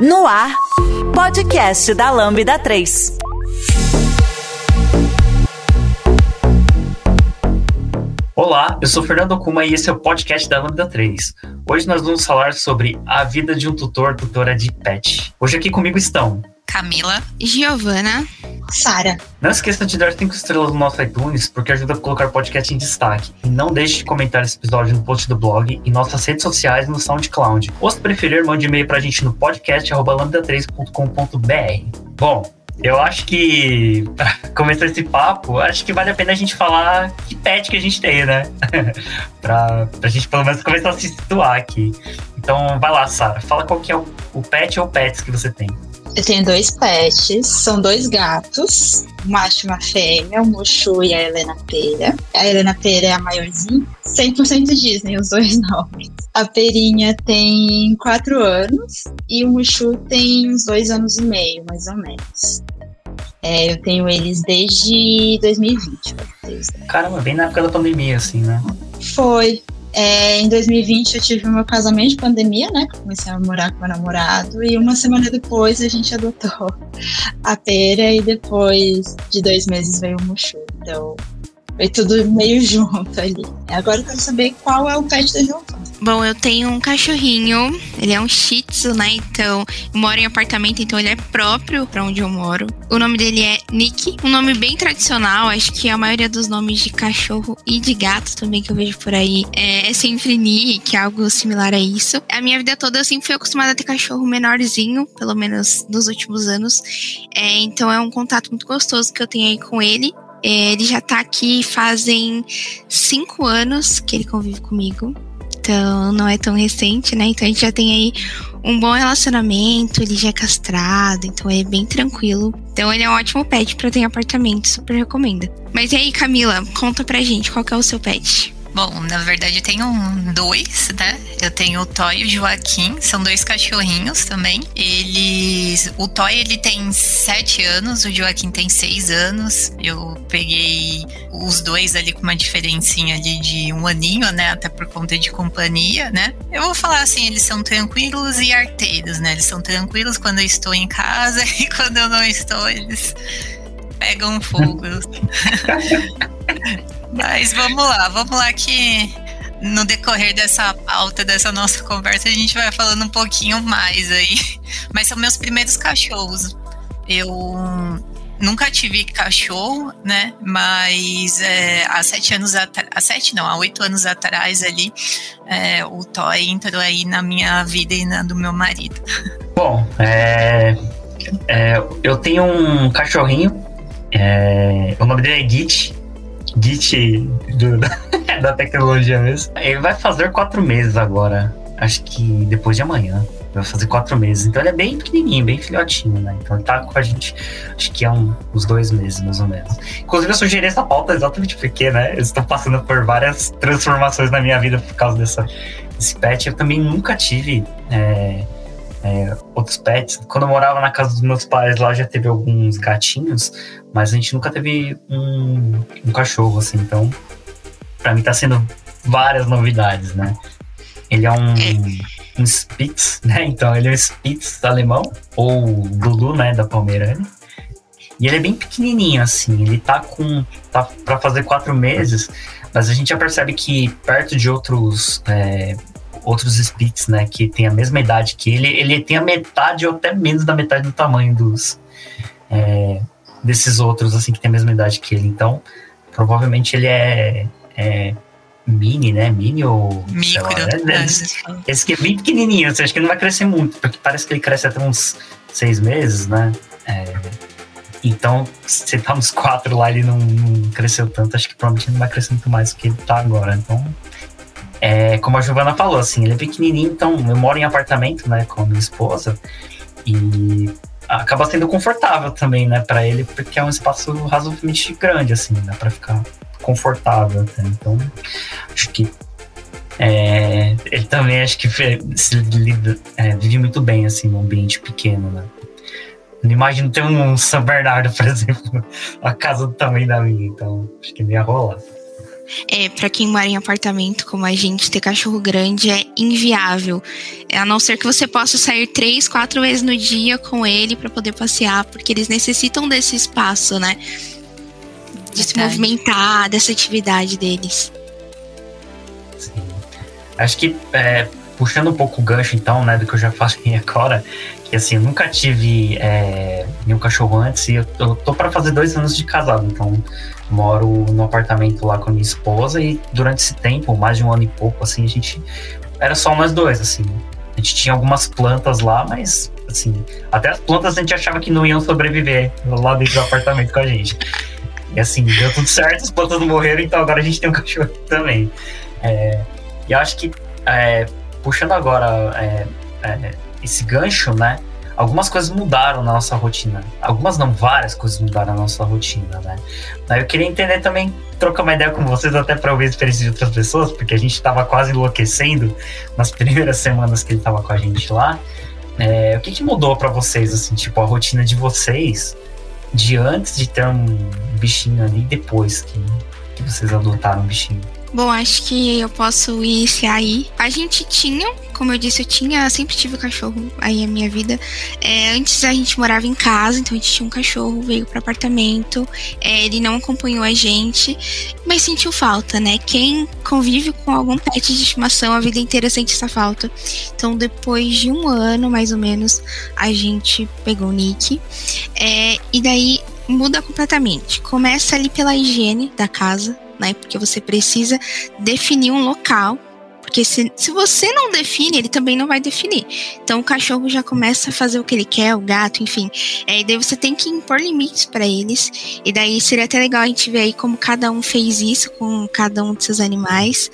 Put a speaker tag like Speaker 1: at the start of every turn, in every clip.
Speaker 1: No ar, podcast da Lambda 3.
Speaker 2: Olá, eu sou Fernando Kuma e esse é o podcast da Lambda 3. Hoje nós vamos falar sobre a vida de um tutor, tutora de pet. Hoje aqui comigo estão
Speaker 3: Camila,
Speaker 4: Giovana,
Speaker 3: Sara.
Speaker 2: Não esqueça de dar 5 estrelas no nosso iTunes, porque ajuda a colocar o podcast em destaque. E não deixe de comentar esse episódio no post do blog, em nossas redes sociais e no SoundCloud. Ou se preferir, mande e-mail pra gente no podcast.lambda3.com.br. Bom, eu acho que, para começar esse papo, acho que vale a pena a gente falar que pet que a gente tem, né? pra, pra gente pelo menos começar a se situar aqui. Então, vai lá, Sara, fala qual que é o, o pet ou pets que você tem.
Speaker 3: Eu tenho dois pets, são dois gatos, um macho e uma fêmea, o Mushu e a Helena Pera. A Helena Pera é a maiorzinha, 100% Disney, os dois nomes. A Perinha tem quatro anos e o Mushu tem uns dois anos e meio, mais ou menos. É, eu tenho eles desde 2020.
Speaker 2: Caramba, bem na época da pandemia, assim, né?
Speaker 3: Foi. É, em 2020 eu tive o meu casamento de pandemia, né? Comecei a morar com meu namorado e uma semana depois a gente adotou a pera e depois de dois meses veio o Mushu. Então foi tudo meio junto ali. Agora eu quero saber qual é o pet da Giovana.
Speaker 4: Bom, eu tenho um cachorrinho, ele é um shih tzu, né? Então, eu moro em apartamento, então ele é próprio para onde eu moro. O nome dele é Nick, um nome bem tradicional, acho que a maioria dos nomes de cachorro e de gato também que eu vejo por aí é, é sempre Nick, algo similar a isso. A minha vida toda eu sempre fui acostumada a ter cachorro menorzinho, pelo menos nos últimos anos. É, então é um contato muito gostoso que eu tenho aí com ele. Ele já tá aqui fazem cinco anos que ele convive comigo então não é tão recente, né? Então a gente já tem aí um bom relacionamento, ele já é castrado, então é bem tranquilo. Então ele é um ótimo pet para ter apartamento, super recomendo. Mas e aí, Camila, conta pra gente qual é o seu pet?
Speaker 5: Bom, na verdade tenho dois, né? Eu tenho o Toy e o Joaquim, são dois cachorrinhos também. Eles. O Toy ele tem sete anos, o Joaquim tem seis anos. Eu peguei os dois ali com uma diferencinha ali de um aninho, né? Até por conta de companhia, né? Eu vou falar assim, eles são tranquilos e arteiros, né? Eles são tranquilos quando eu estou em casa e quando eu não estou, eles pegam fogo. Mas vamos lá, vamos lá que no decorrer dessa pauta, dessa nossa conversa, a gente vai falando um pouquinho mais aí. Mas são meus primeiros cachorros. Eu nunca tive cachorro, né? Mas é, há sete anos atrás, há sete não, há oito anos atrás ali, é, o Toy entrou aí na minha vida e na do meu marido.
Speaker 2: Bom, é, é eu tenho um cachorrinho, é, o nome dele é Git. Git do, da tecnologia mesmo. Ele vai fazer quatro meses agora. Acho que depois de amanhã. Vai fazer quatro meses. Então ele é bem pequenininho, bem filhotinho, né? Então ele tá com a gente, acho que é um, uns dois meses, mais ou menos. Inclusive, eu sugeri essa pauta exatamente porque, né? Eu estou passando por várias transformações na minha vida por causa dessa, desse pet. Eu também nunca tive. É, é, outros pets. Quando eu morava na casa dos meus pais, lá já teve alguns gatinhos, mas a gente nunca teve um, um cachorro, assim. Então, para mim tá sendo várias novidades, né? Ele é um, um Spitz, né? Então, ele é um Spitz alemão, ou Lulu, né, da Pomerânia. E ele é bem pequenininho, assim. Ele tá com. tá para fazer quatro meses, mas a gente já percebe que perto de outros é, outros Spitz, né, que tem a mesma idade que ele, ele tem a metade ou até menos da metade do tamanho dos é, desses outros, assim, que tem a mesma idade que ele. Então, provavelmente ele é, é mini, né? Mini ou.
Speaker 5: Micro. Lá,
Speaker 2: né? Esse, esse que é bem pequenininho, você acha que ele não vai crescer muito, porque parece que ele cresce até uns seis meses, né? É, então, se tá nos quatro lá, ele não, não, cresceu tanto, acho que provavelmente ele não vai crescer muito mais do que ele tá agora. Então, é, como a Giovana falou, assim, ele é pequenininho, então eu moro em apartamento, né, com a minha esposa, e acaba sendo confortável também, né, para ele, porque é um espaço razoavelmente grande, assim, dá para ficar confortável até. Então, acho que é, ele também acho que se lida, é, vive muito bem, assim, num ambiente pequeno, né. Não imagino ter um São Bernardo, por exemplo, a casa do tamanho da minha, então acho que não ia rolar.
Speaker 4: É, para quem mora em apartamento como a gente, ter cachorro grande é inviável. A não ser que você possa sair três, quatro vezes no dia com ele para poder passear, porque eles necessitam desse espaço, né? De Verdade. se movimentar, dessa atividade deles.
Speaker 2: Sim. Acho que é, puxando um pouco o gancho, então, né, do que eu já falei agora, que assim, eu nunca tive é, nenhum cachorro antes e eu, eu tô para fazer dois anos de casado, então moro no apartamento lá com a minha esposa e durante esse tempo, mais de um ano e pouco, assim, a gente era só nós dois, assim. A gente tinha algumas plantas lá, mas assim, até as plantas a gente achava que não iam sobreviver lá dentro do apartamento com a gente. E assim, deu tudo certo, as plantas não morreram, então agora a gente tem um cachorro também. É, e acho que é, puxando agora é, é, esse gancho, né? Algumas coisas mudaram na nossa rotina. Algumas não, várias coisas mudaram na nossa rotina, né? Eu queria entender também, trocar uma ideia com vocês até para ouvir a experiência de outras pessoas, porque a gente estava quase enlouquecendo nas primeiras semanas que ele estava com a gente lá. É, o que, que mudou para vocês, assim, tipo, a rotina de vocês de antes de ter um bichinho ali e depois que, que vocês adotaram um bichinho?
Speaker 4: Bom, acho que eu posso iniciar aí. A gente tinha, como eu disse, eu tinha, sempre tive cachorro aí na minha vida. É, antes a gente morava em casa, então a gente tinha um cachorro, veio para apartamento. É, ele não acompanhou a gente, mas sentiu falta, né? Quem convive com algum pet de estimação a vida inteira sente essa falta. Então, depois de um ano, mais ou menos, a gente pegou o Nick. É, e daí muda completamente. Começa ali pela higiene da casa né? Porque você precisa definir um local. Porque se, se você não define, ele também não vai definir. Então o cachorro já começa a fazer o que ele quer, o gato, enfim. É, e daí você tem que impor limites para eles. E daí seria até legal a gente ver aí como cada um fez isso com cada um de seus animais.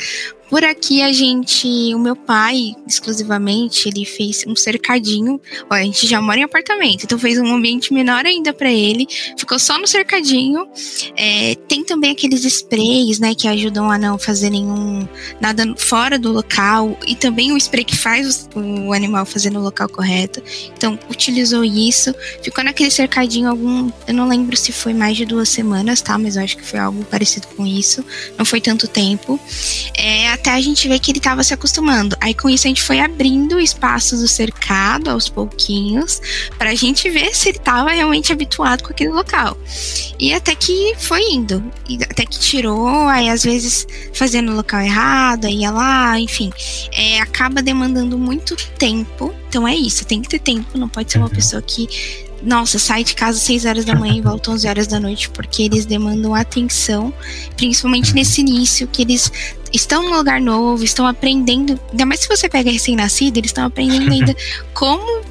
Speaker 4: Por aqui a gente, o meu pai, exclusivamente, ele fez um cercadinho. Olha, a gente já mora em apartamento, então fez um ambiente menor ainda para ele. Ficou só no cercadinho. É, tem também aqueles sprays, né, que ajudam a não fazer nenhum nada fora do local e também o spray que faz o, o animal fazer no local correto. Então utilizou isso. Ficou naquele cercadinho algum, eu não lembro se foi mais de duas semanas, tá? Mas eu acho que foi algo parecido com isso. Não foi tanto tempo. É, até a gente ver que ele estava se acostumando. Aí com isso a gente foi abrindo espaços do cercado aos pouquinhos, para a gente ver se ele estava realmente habituado com aquele local. E até que foi indo, e até que tirou, aí às vezes fazendo no local errado, aí ia lá, enfim, é, acaba demandando muito tempo. Então é isso, tem que ter tempo, não pode ser uma uhum. pessoa que nossa, sai de casa às 6 horas da manhã e volta às 11 horas da noite, porque eles demandam atenção, principalmente nesse início, que eles estão num lugar novo, estão aprendendo. Ainda mais se você pega recém-nascido, eles estão aprendendo ainda como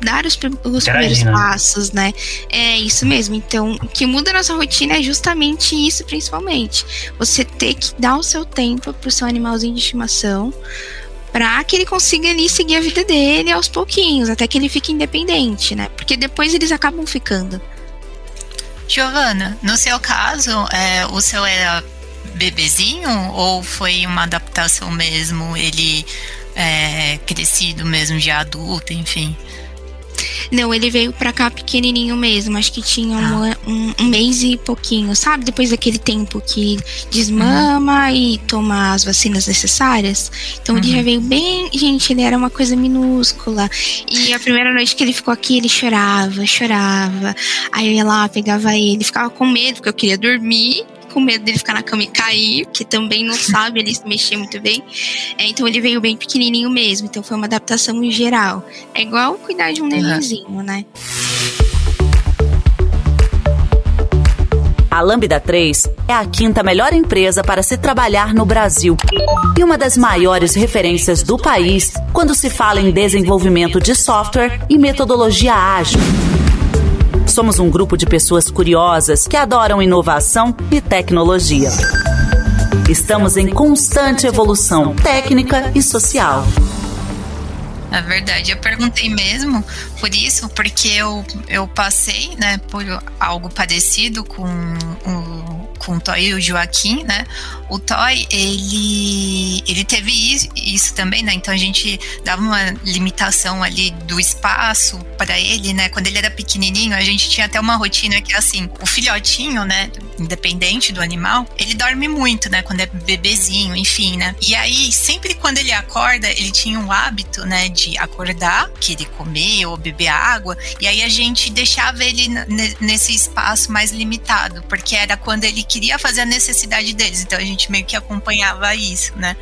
Speaker 4: dar os, os primeiros né? passos, né? É isso mesmo. Então, o que muda a nossa rotina é justamente isso, principalmente. Você ter que dar o seu tempo pro seu animalzinho de estimação para que ele consiga ali seguir a vida dele aos pouquinhos, até que ele fique independente, né? Porque depois eles acabam ficando.
Speaker 5: Giovana, no seu caso, é, o seu era bebezinho ou foi uma adaptação mesmo? Ele é, crescido mesmo, de adulto, enfim?
Speaker 4: Não, ele veio pra cá pequenininho mesmo. Acho que tinha ah. um, um, mês e pouquinho, sabe? Depois daquele tempo que desmama uhum. e toma as vacinas necessárias. Então uhum. ele já uhum. veio bem. Gente, ele era uma coisa minúscula. E a primeira noite que ele ficou aqui, ele chorava, chorava. Aí eu ia lá, pegava ele, ficava com medo, porque eu queria dormir com medo dele ficar na cama e cair, que também não sabe ele se mexer muito bem. É, então ele veio bem pequenininho mesmo, então foi uma adaptação em geral. É igual cuidar de um nenenzinho, uhum. né?
Speaker 1: A Lambda 3 é a quinta melhor empresa para se trabalhar no Brasil e uma das maiores referências do país quando se fala em desenvolvimento de software e metodologia ágil. Somos um grupo de pessoas curiosas que adoram inovação e tecnologia. Estamos em constante evolução técnica e social.
Speaker 5: É verdade, eu perguntei mesmo por isso, porque eu, eu passei, né, por algo parecido com o com Toy e o Joaquim, né? O Toy, ele, ele teve isso, isso também, né? Então a gente dava uma limitação ali do espaço para ele, né? Quando ele era pequenininho, a gente tinha até uma rotina que é assim, o filhotinho, né? Independente do animal, ele dorme muito, né? Quando é bebezinho, enfim, né? E aí, sempre quando ele acorda, ele tinha um hábito, né? De acordar, querer comer ou beber água, e aí a gente deixava ele nesse espaço mais limitado, porque era quando ele queria fazer a necessidade deles. Então a gente meio que acompanhava isso, né?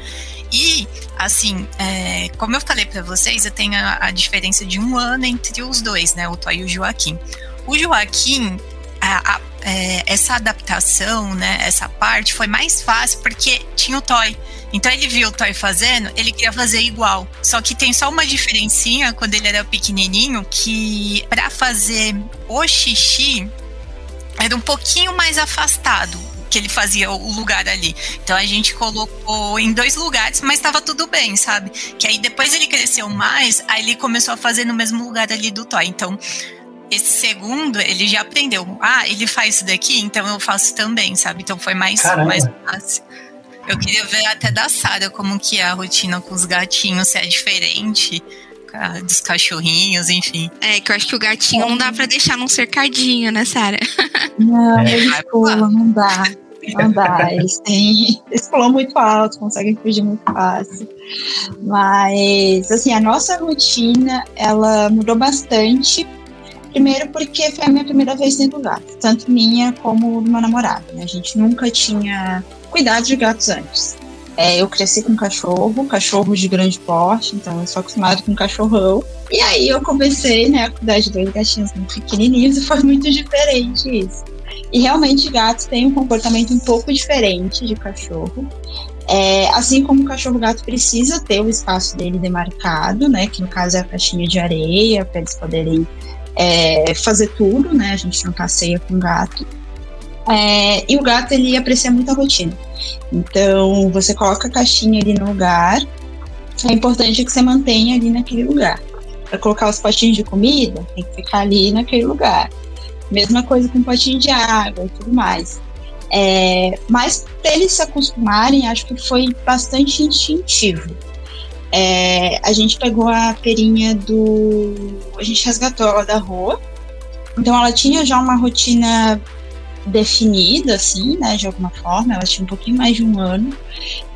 Speaker 5: E, assim, é, como eu falei para vocês, eu tenho a, a, diferença de um ano entre os dois, né? O Toy e o Joaquim. O Joaquim, a, a, é, essa adaptação, né? Essa parte foi mais fácil porque tinha o Toy. Então ele viu o Toy fazendo, ele queria fazer igual. Só que tem só uma diferencinha quando ele era pequenininho que para fazer o xixi era um pouquinho mais afastado que ele fazia o lugar ali. Então a gente colocou em dois lugares, mas estava tudo bem, sabe? Que aí depois ele cresceu mais, aí ele começou a fazer no mesmo lugar ali do toy. Então esse segundo, ele já aprendeu. Ah, ele faz isso daqui, então eu faço também, sabe? Então foi mais, mais fácil. Eu queria ver até da Sara como que é a rotina com os gatinhos, se é diferente dos cachorrinhos, enfim.
Speaker 4: É, que eu acho que o gatinho não dá pra deixar num cercadinho, né, Sara?
Speaker 3: Não, é, eles pulam, não dá. Não dá. Eles têm. Eles pulam muito alto, conseguem fugir muito fácil. Mas, assim, a nossa rotina, ela mudou bastante. Primeiro porque foi a minha primeira vez dentro do gato. Tanto minha como do meu namorado. Né? A gente nunca tinha cuidado de gatos antes. É, eu cresci com cachorro, cachorro de grande porte, então eu sou acostumada com cachorrão. E aí eu comecei, né, a cuidar de dois gatinhos muito pequenininhos e foi muito diferente isso. E realmente gatos têm um comportamento um pouco diferente de cachorro. É, assim como o cachorro-gato precisa ter o espaço dele demarcado, né, que no caso é a caixinha de areia, para eles poderem é, fazer tudo, né, a gente não passeia com gato. É, e o gato ele aprecia muito a rotina. Então você coloca a caixinha ali no lugar. É importante que você mantenha ali naquele lugar. Para colocar os potinhos de comida, tem que ficar ali naquele lugar. Mesma coisa com potinho de água e tudo mais. É, mas para eles se acostumarem, acho que foi bastante instintivo. É, a gente pegou a perinha do. A gente resgatou ela da rua. Então ela tinha já uma rotina definida, assim, né, de alguma forma. Ela tinha um pouquinho mais de um ano.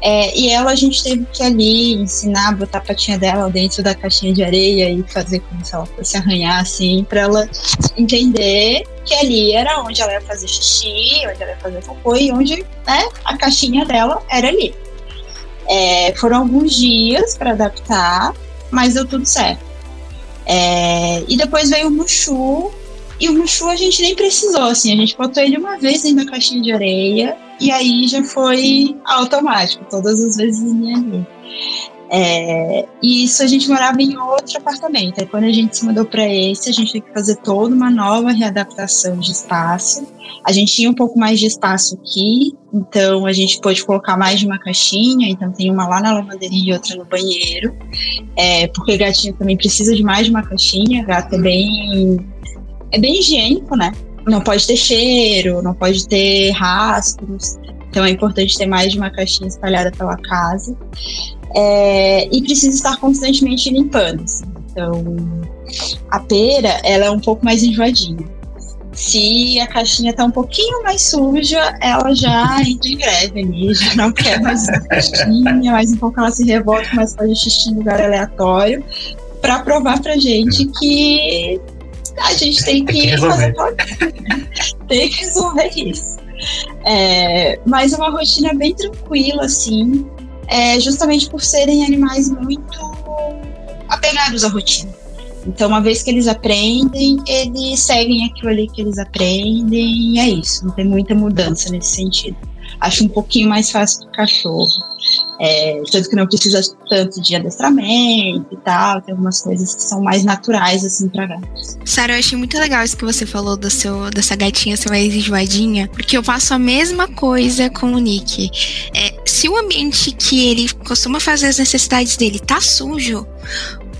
Speaker 3: É, e ela a gente teve que ali ensinar a botar a patinha dela dentro da caixinha de areia e fazer como se ela fosse arranhar, assim, para ela entender que ali era onde ela ia fazer xixi, onde ela ia fazer cocô e onde né, a caixinha dela era ali. É, foram alguns dias para adaptar, mas deu tudo certo. É, e depois veio o Mushu, e o Mushu a gente nem precisou, assim, a gente botou ele uma vez da caixinha de areia e aí já foi automático, todas as vezes ali. É, e isso a gente morava em outro apartamento. Aí quando a gente se mudou para esse, a gente teve que fazer toda uma nova readaptação de espaço. A gente tinha um pouco mais de espaço aqui, então a gente pôde colocar mais de uma caixinha. Então tem uma lá na lavanderia e outra no banheiro, é, porque gatinho também precisa de mais de uma caixinha. Gato é bem é bem higiênico, né? Não pode ter cheiro, não pode ter rastros. Então é importante ter mais de uma caixinha espalhada pela casa. É, e precisa estar constantemente limpando. Assim. Então, a pera, ela é um pouco mais enjoadinha. Se a caixinha está um pouquinho mais suja, ela já entra em greve ali, já não quer mais caixinha, mais um pouco ela se revolta, mas faz xixi em lugar aleatório, para provar pra gente que a gente tem que, tem que resolver. tem que resolver isso. É, mas é uma rotina bem tranquila, assim, é, justamente por serem animais muito apegados à rotina. Então, uma vez que eles aprendem, eles seguem aquilo ali que eles aprendem, e é isso, não tem muita mudança nesse sentido. Acho um pouquinho mais fácil do cachorro. É, tanto que não precisa tanto de adestramento e tal, tem algumas coisas que são mais naturais, assim, pra gatos.
Speaker 4: Sara, eu achei muito legal isso que você falou do seu, dessa gatinha ser mais enjoadinha, porque eu faço a mesma coisa com o Nick. É, se o ambiente que ele costuma fazer as necessidades dele tá sujo,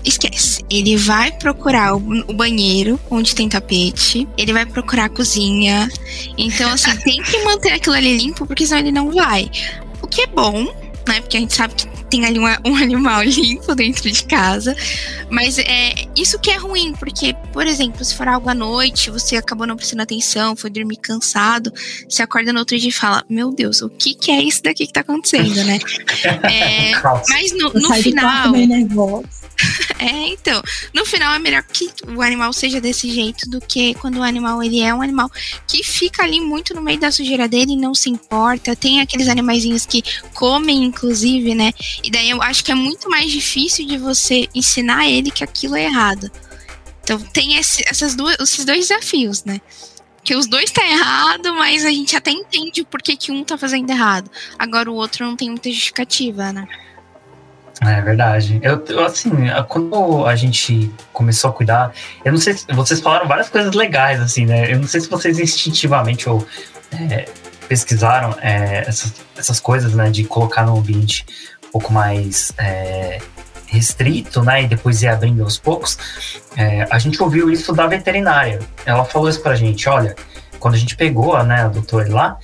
Speaker 4: esquece. Ele vai procurar o, banheiro onde tem tapete, ele vai procurar a cozinha. Então, assim, tem que manter aquilo ali limpo, porque senão ele não vai que é bom, né? Porque a gente sabe que tem ali um, um, animal limpo dentro de casa. Mas é isso que é ruim, porque, por exemplo, se for algo à noite, você acabou não prestando atenção, foi dormir cansado, você acorda no outro dia e fala: Meu Deus, o que, que é isso daqui que tá acontecendo, né? é, mas no, no final. É, então, no final é melhor que o animal seja desse jeito do que quando o animal ele é um animal que fica ali muito no meio da sujeira dele e não se importa. Tem aqueles animaizinhos que comem, inclusive, né? E daí eu acho que é muito mais difícil de você ensinar ele que aquilo é errado. Então tem esse, essas duas, esses dois desafios, né? Que os dois tá errado, mas a gente até entende o porquê que um tá fazendo errado. Agora o outro não tem muita justificativa, né?
Speaker 2: É verdade. Eu, assim, quando a gente começou a cuidar, eu não sei se vocês falaram várias coisas legais, assim, né? Eu não sei se vocês instintivamente ou é, pesquisaram é, essas, essas coisas, né? De colocar no ambiente um pouco mais é, restrito, né? E depois ir abrindo aos poucos. É, a gente ouviu isso da veterinária. Ela falou isso pra gente: olha, quando a gente pegou, né, a doutora lá,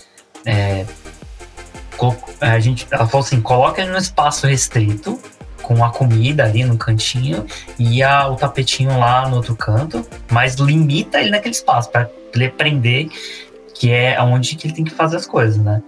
Speaker 2: é, a gente, ela falou assim: coloca no espaço restrito, com a comida ali no cantinho e a, o tapetinho lá no outro canto, mas limita ele naquele espaço para ele aprender que é onde que ele tem que fazer as coisas, né?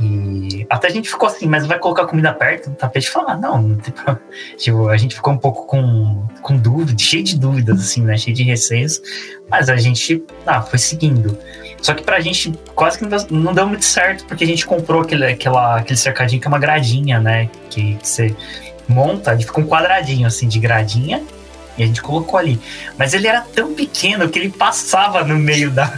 Speaker 2: E até a gente ficou assim, mas vai colocar comida perto do tapete? Falar, não, não tem problema. Tipo, a gente ficou um pouco com, com dúvida, cheio de dúvidas, assim, né? Cheio de receios, mas a gente ah, foi seguindo. Só que pra gente quase que não deu muito certo, porque a gente comprou aquele, aquela, aquele cercadinho que é uma gradinha, né? Que, que você monta, ele fica um quadradinho assim de gradinha, e a gente colocou ali. Mas ele era tão pequeno que ele passava no meio da,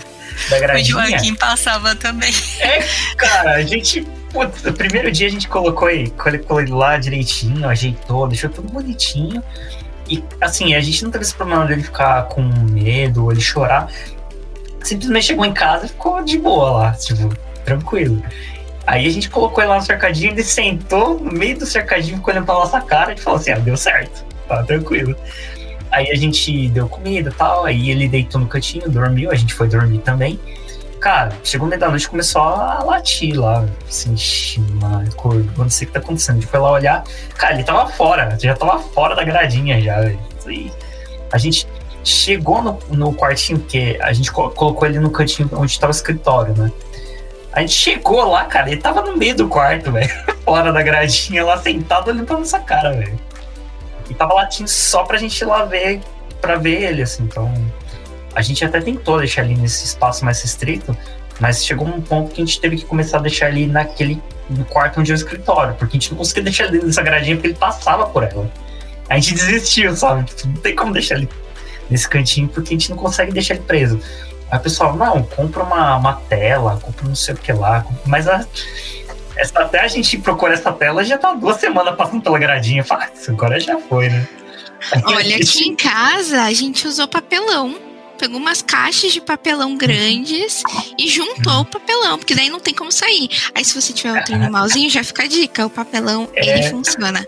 Speaker 2: da gradinha.
Speaker 5: O Joaquim passava também.
Speaker 2: É, cara, a gente. Putz, o primeiro dia a gente colocou ele, colocou ele lá direitinho, ajeitou, deixou tudo bonitinho. E assim, a gente não teve esse problema dele ficar com medo ou ele chorar simplesmente chegou em casa e ficou de boa lá, tipo, tranquilo. Aí a gente colocou ele lá no cercadinho, ele sentou no meio do cercadinho, ficou olhando pra nossa cara e falou assim: ah, deu certo, tá tranquilo. Aí a gente deu comida e tal, aí ele deitou no cantinho, dormiu, a gente foi dormir também. Cara, chegou meio da noite começou a latir lá, assim, mano, não sei o que tá acontecendo. A gente foi lá olhar, cara, ele tava fora, já tava fora da gradinha já. E a gente chegou no, no quartinho, que a gente colocou ele no cantinho onde estava o escritório, né? A gente chegou lá, cara, ele tava no meio do quarto, velho. Fora da gradinha, lá sentado olhando pra nossa cara, velho. E tava latindo só pra gente ir lá ver, pra ver ele, assim. Então, a gente até tentou deixar ele nesse espaço mais restrito, mas chegou um ponto que a gente teve que começar a deixar ele naquele no quarto onde é o escritório, porque a gente não conseguia deixar ele nessa gradinha porque ele passava por ela. A gente desistiu, sabe? Tipo, não tem como deixar ele nesse cantinho porque a gente não consegue deixar ele preso. Aí o pessoal, não, compra uma, uma tela, compra não sei o que lá. Mas a, essa, até a gente procura essa tela, já tá duas semanas passando pela gradinha. Fala, ah, agora já foi, né?
Speaker 4: Olha, aqui em casa a gente usou papelão. Pegou umas caixas de papelão grandes e juntou o papelão, porque daí não tem como sair. Aí se você tiver outro animalzinho, já fica a dica, o papelão, é... ele funciona.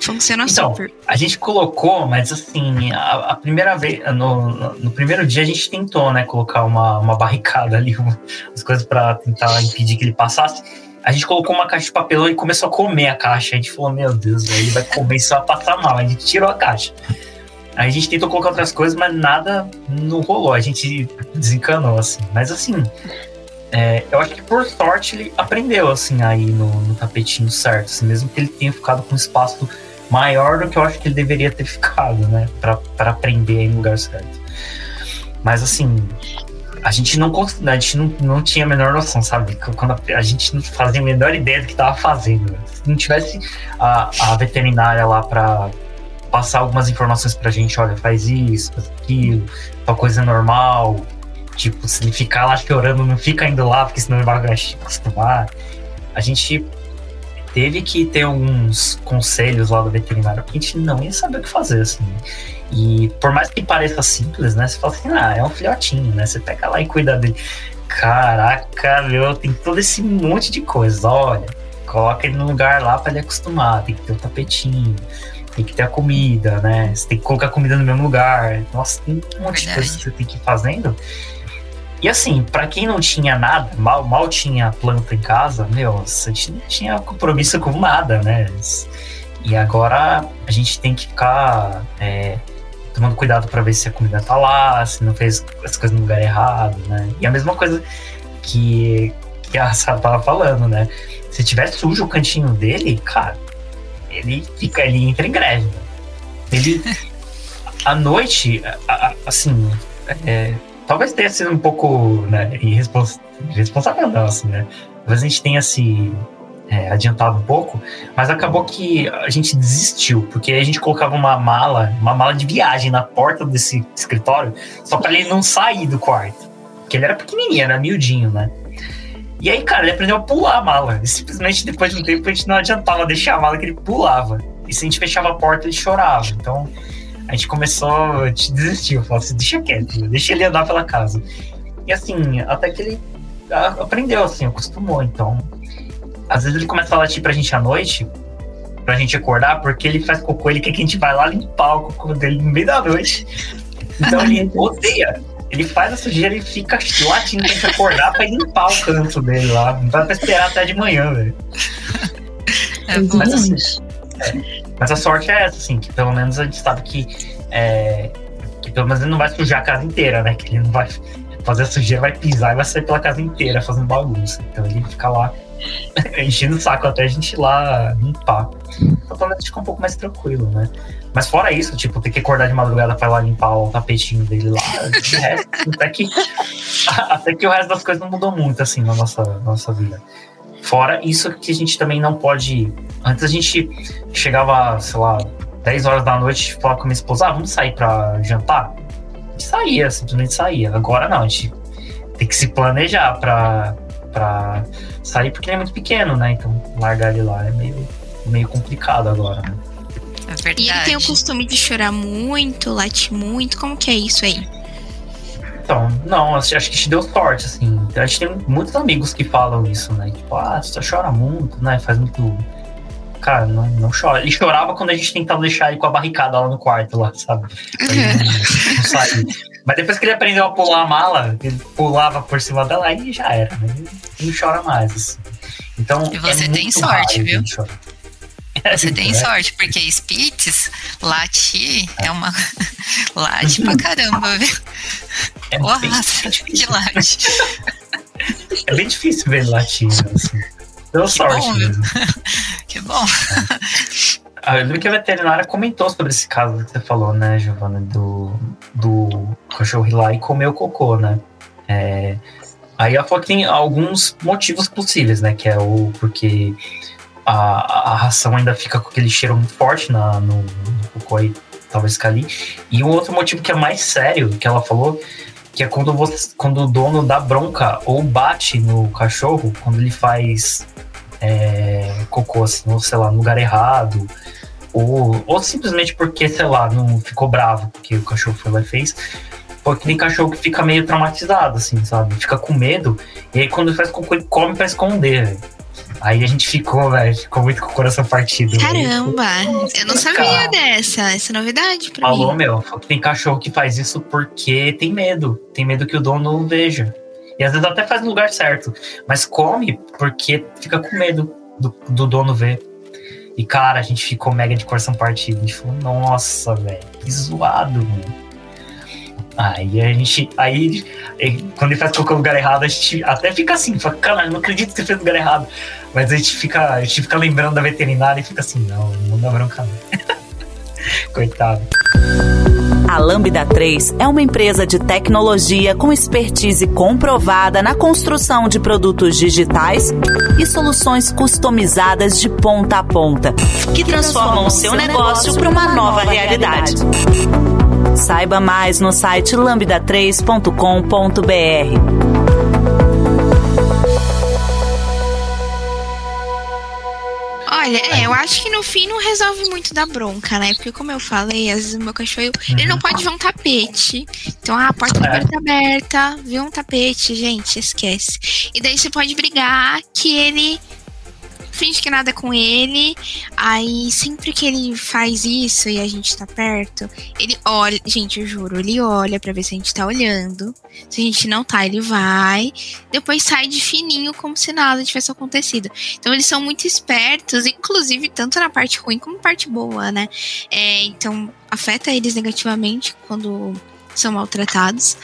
Speaker 4: Funciona então, super.
Speaker 2: A gente colocou, mas assim, a, a primeira vez, no, no, primeiro dia a gente tentou, né, colocar uma, uma barricada ali, uma, as coisas para tentar impedir que ele passasse. A gente colocou uma caixa de papelão e começou a comer a caixa. A gente falou, meu Deus, ele vai comer vai passar mal. A gente tirou a caixa. A gente tentou colocar outras coisas, mas nada não rolou. A gente desencanou, assim. Mas assim, é, eu acho que por sorte ele aprendeu assim aí no, no tapetinho certo, assim, mesmo que ele tenha ficado com um espaço maior do que eu acho que ele deveria ter ficado, né, para aprender aí no lugar certo. Mas assim, a gente não a gente não, não tinha a menor noção, sabe? Quando a, a gente não fazia a menor ideia do que estava fazendo. Se não tivesse a, a veterinária lá para passar algumas informações pra gente, olha, faz isso, faz aquilo, tal coisa normal, Tipo, se ele ficar lá chorando, não fica indo lá, porque senão ele vai acostumar. A gente teve que ter alguns conselhos lá do veterinário, porque a gente não ia saber o que fazer, assim. E por mais que pareça simples, né? Você fala assim, ah, é um filhotinho, né? Você pega lá e cuida dele. Caraca, meu, tem todo esse monte de coisa. Olha, coloca ele no lugar lá para ele acostumar. Tem que ter o tapetinho, tem que ter a comida, né? Você tem que colocar a comida no mesmo lugar. Nossa, tem um monte Verdade. de coisa que você tem que ir fazendo. E assim, para quem não tinha nada, mal, mal tinha planta em casa, meu, a gente não tinha compromisso com nada, né? E agora a gente tem que ficar é, tomando cuidado para ver se a comida tá lá, se não fez as coisas no lugar errado, né? E a mesma coisa que, que a Sara tava falando, né? Se tiver sujo o cantinho dele, cara, ele fica, ele entra em greve. Né? Ele, à noite, assim, é, talvez tenha sido um pouco né, irresponsável nosso, né? Talvez a gente tenha se é, adiantado um pouco, mas acabou que a gente desistiu, porque a gente colocava uma mala, uma mala de viagem na porta desse escritório, só para ele não sair do quarto. Porque ele era pequenininho, era miudinho, né? E aí, cara, ele aprendeu a pular a mala. E simplesmente depois de um tempo a gente não adiantava deixar a mala que ele pulava. E se a gente fechava a porta, ele chorava. Então a gente começou a desistir. Eu falei assim, deixa quieto, deixa ele andar pela casa. E assim, até que ele aprendeu, assim, acostumou. Então, às vezes ele começa a latir pra gente à noite, pra gente acordar, porque ele faz cocô, ele quer que a gente vá lá limpar o cocô dele no meio da noite. Então ele odeia. Ele faz a sujeira e fica latindo pra gente acordar pra limpar o canto dele lá. Não dá pra esperar até de manhã, velho. É, mas, assim, é, mas a sorte é essa, assim, que pelo menos a gente sabe que, é, que pelo menos ele não vai sujar a casa inteira, né? Que ele não vai fazer a sujeira, vai pisar e vai sair pela casa inteira fazendo bagunça. Então ele fica lá enchendo o saco até a gente ir lá limpar. Então pelo menos fica um pouco mais tranquilo, né? Mas fora isso, tipo, ter que acordar de madrugada pra ir lá limpar o tapetinho dele lá, de resto, até que, até que o resto das coisas não mudou muito, assim, na nossa, nossa vida. Fora isso que a gente também não pode. Antes a gente chegava, sei lá, 10 horas da noite, falava com a minha esposa, ah, vamos sair pra jantar? A gente saía, simplesmente saía. Agora não, a gente tem que se planejar pra, pra sair, porque ele é muito pequeno, né? Então largar ele lá é meio, meio complicado agora, né?
Speaker 4: É verdade. E ele tem o costume de chorar muito, latir muito, como que é isso aí?
Speaker 2: Então, não, acho que te deu sorte, assim. A gente tem muitos amigos que falam isso, né? Tipo, ah, você chora muito, né? Faz muito. Cara, não, não chora. Ele chorava quando a gente tentava deixar ele com a barricada lá no quarto, lá, sabe? não, não sair. Mas depois que ele aprendeu a pular a mala, ele pulava por cima dela, aí já era, né? Ele não chora mais. Assim. Então,
Speaker 5: e você
Speaker 2: é
Speaker 5: tem sorte, viu? Você tem é. sorte, porque Spitz, latir é uma. late pra caramba, viu? É Nossa, que late.
Speaker 2: É bem difícil ver latir, assim. Deu sorte bom, mesmo.
Speaker 5: que bom.
Speaker 2: Ah, eu lembro que a veterinária comentou sobre esse caso que você falou, né, Giovana, do, do cachorro ir lá e comer o cocô, né? É, aí ela falou que tem alguns motivos possíveis, né? Que é o porque a, a ração ainda fica com aquele cheiro muito forte na, no, no cocô aí, talvez ali. E um outro motivo que é mais sério, que ela falou, que é quando, você, quando o dono dá bronca ou bate no cachorro, quando ele faz é, cocô, assim, ou sei lá, no lugar errado, ou, ou simplesmente porque, sei lá, não ficou bravo porque o cachorro foi lá e fez. Porque tem cachorro que fica meio traumatizado, assim, sabe? Fica com medo, e aí quando faz cocô, ele come pra esconder, velho. Aí a gente ficou, velho, ficou muito com o coração partido.
Speaker 4: Caramba, eu não sabia dessa, essa é novidade pra
Speaker 2: Falou,
Speaker 4: mim.
Speaker 2: meu, tem cachorro que faz isso porque tem medo, tem medo que o dono veja. E às vezes até faz no lugar certo, mas come porque fica com medo do, do dono ver. E cara, a gente ficou mega de coração partido. A gente falou, nossa, velho, que zoado, mano. Aí a gente. Aí, quando ele faz qualquer lugar errado, a gente até fica assim, fala, cara, não acredito que você fez lugar errado. Mas a gente fica, a gente fica lembrando da veterinária e fica assim, não, não dá bronca não. Coitado.
Speaker 1: A Lambda 3 é uma empresa de tecnologia com expertise comprovada na construção de produtos digitais e soluções customizadas de ponta a ponta, que transformam o seu negócio para uma nova realidade. Saiba mais no site lambda3.com.br.
Speaker 4: Olha, é, eu acho que no fim não resolve muito da bronca, né? Porque como eu falei, às vezes o meu cachorro, uhum. ele não pode ver um tapete. Então, ah, a porta do é. tá aberta, vê um tapete, gente, esquece. E daí você pode brigar que ele finge que nada com ele. Aí sempre que ele faz isso e a gente tá perto, ele olha, gente, eu juro, ele olha para ver se a gente tá olhando. Se a gente não tá, ele vai, depois sai de fininho como se nada tivesse acontecido. Então eles são muito espertos, inclusive tanto na parte ruim como na parte boa, né? É, então afeta eles negativamente quando são maltratados.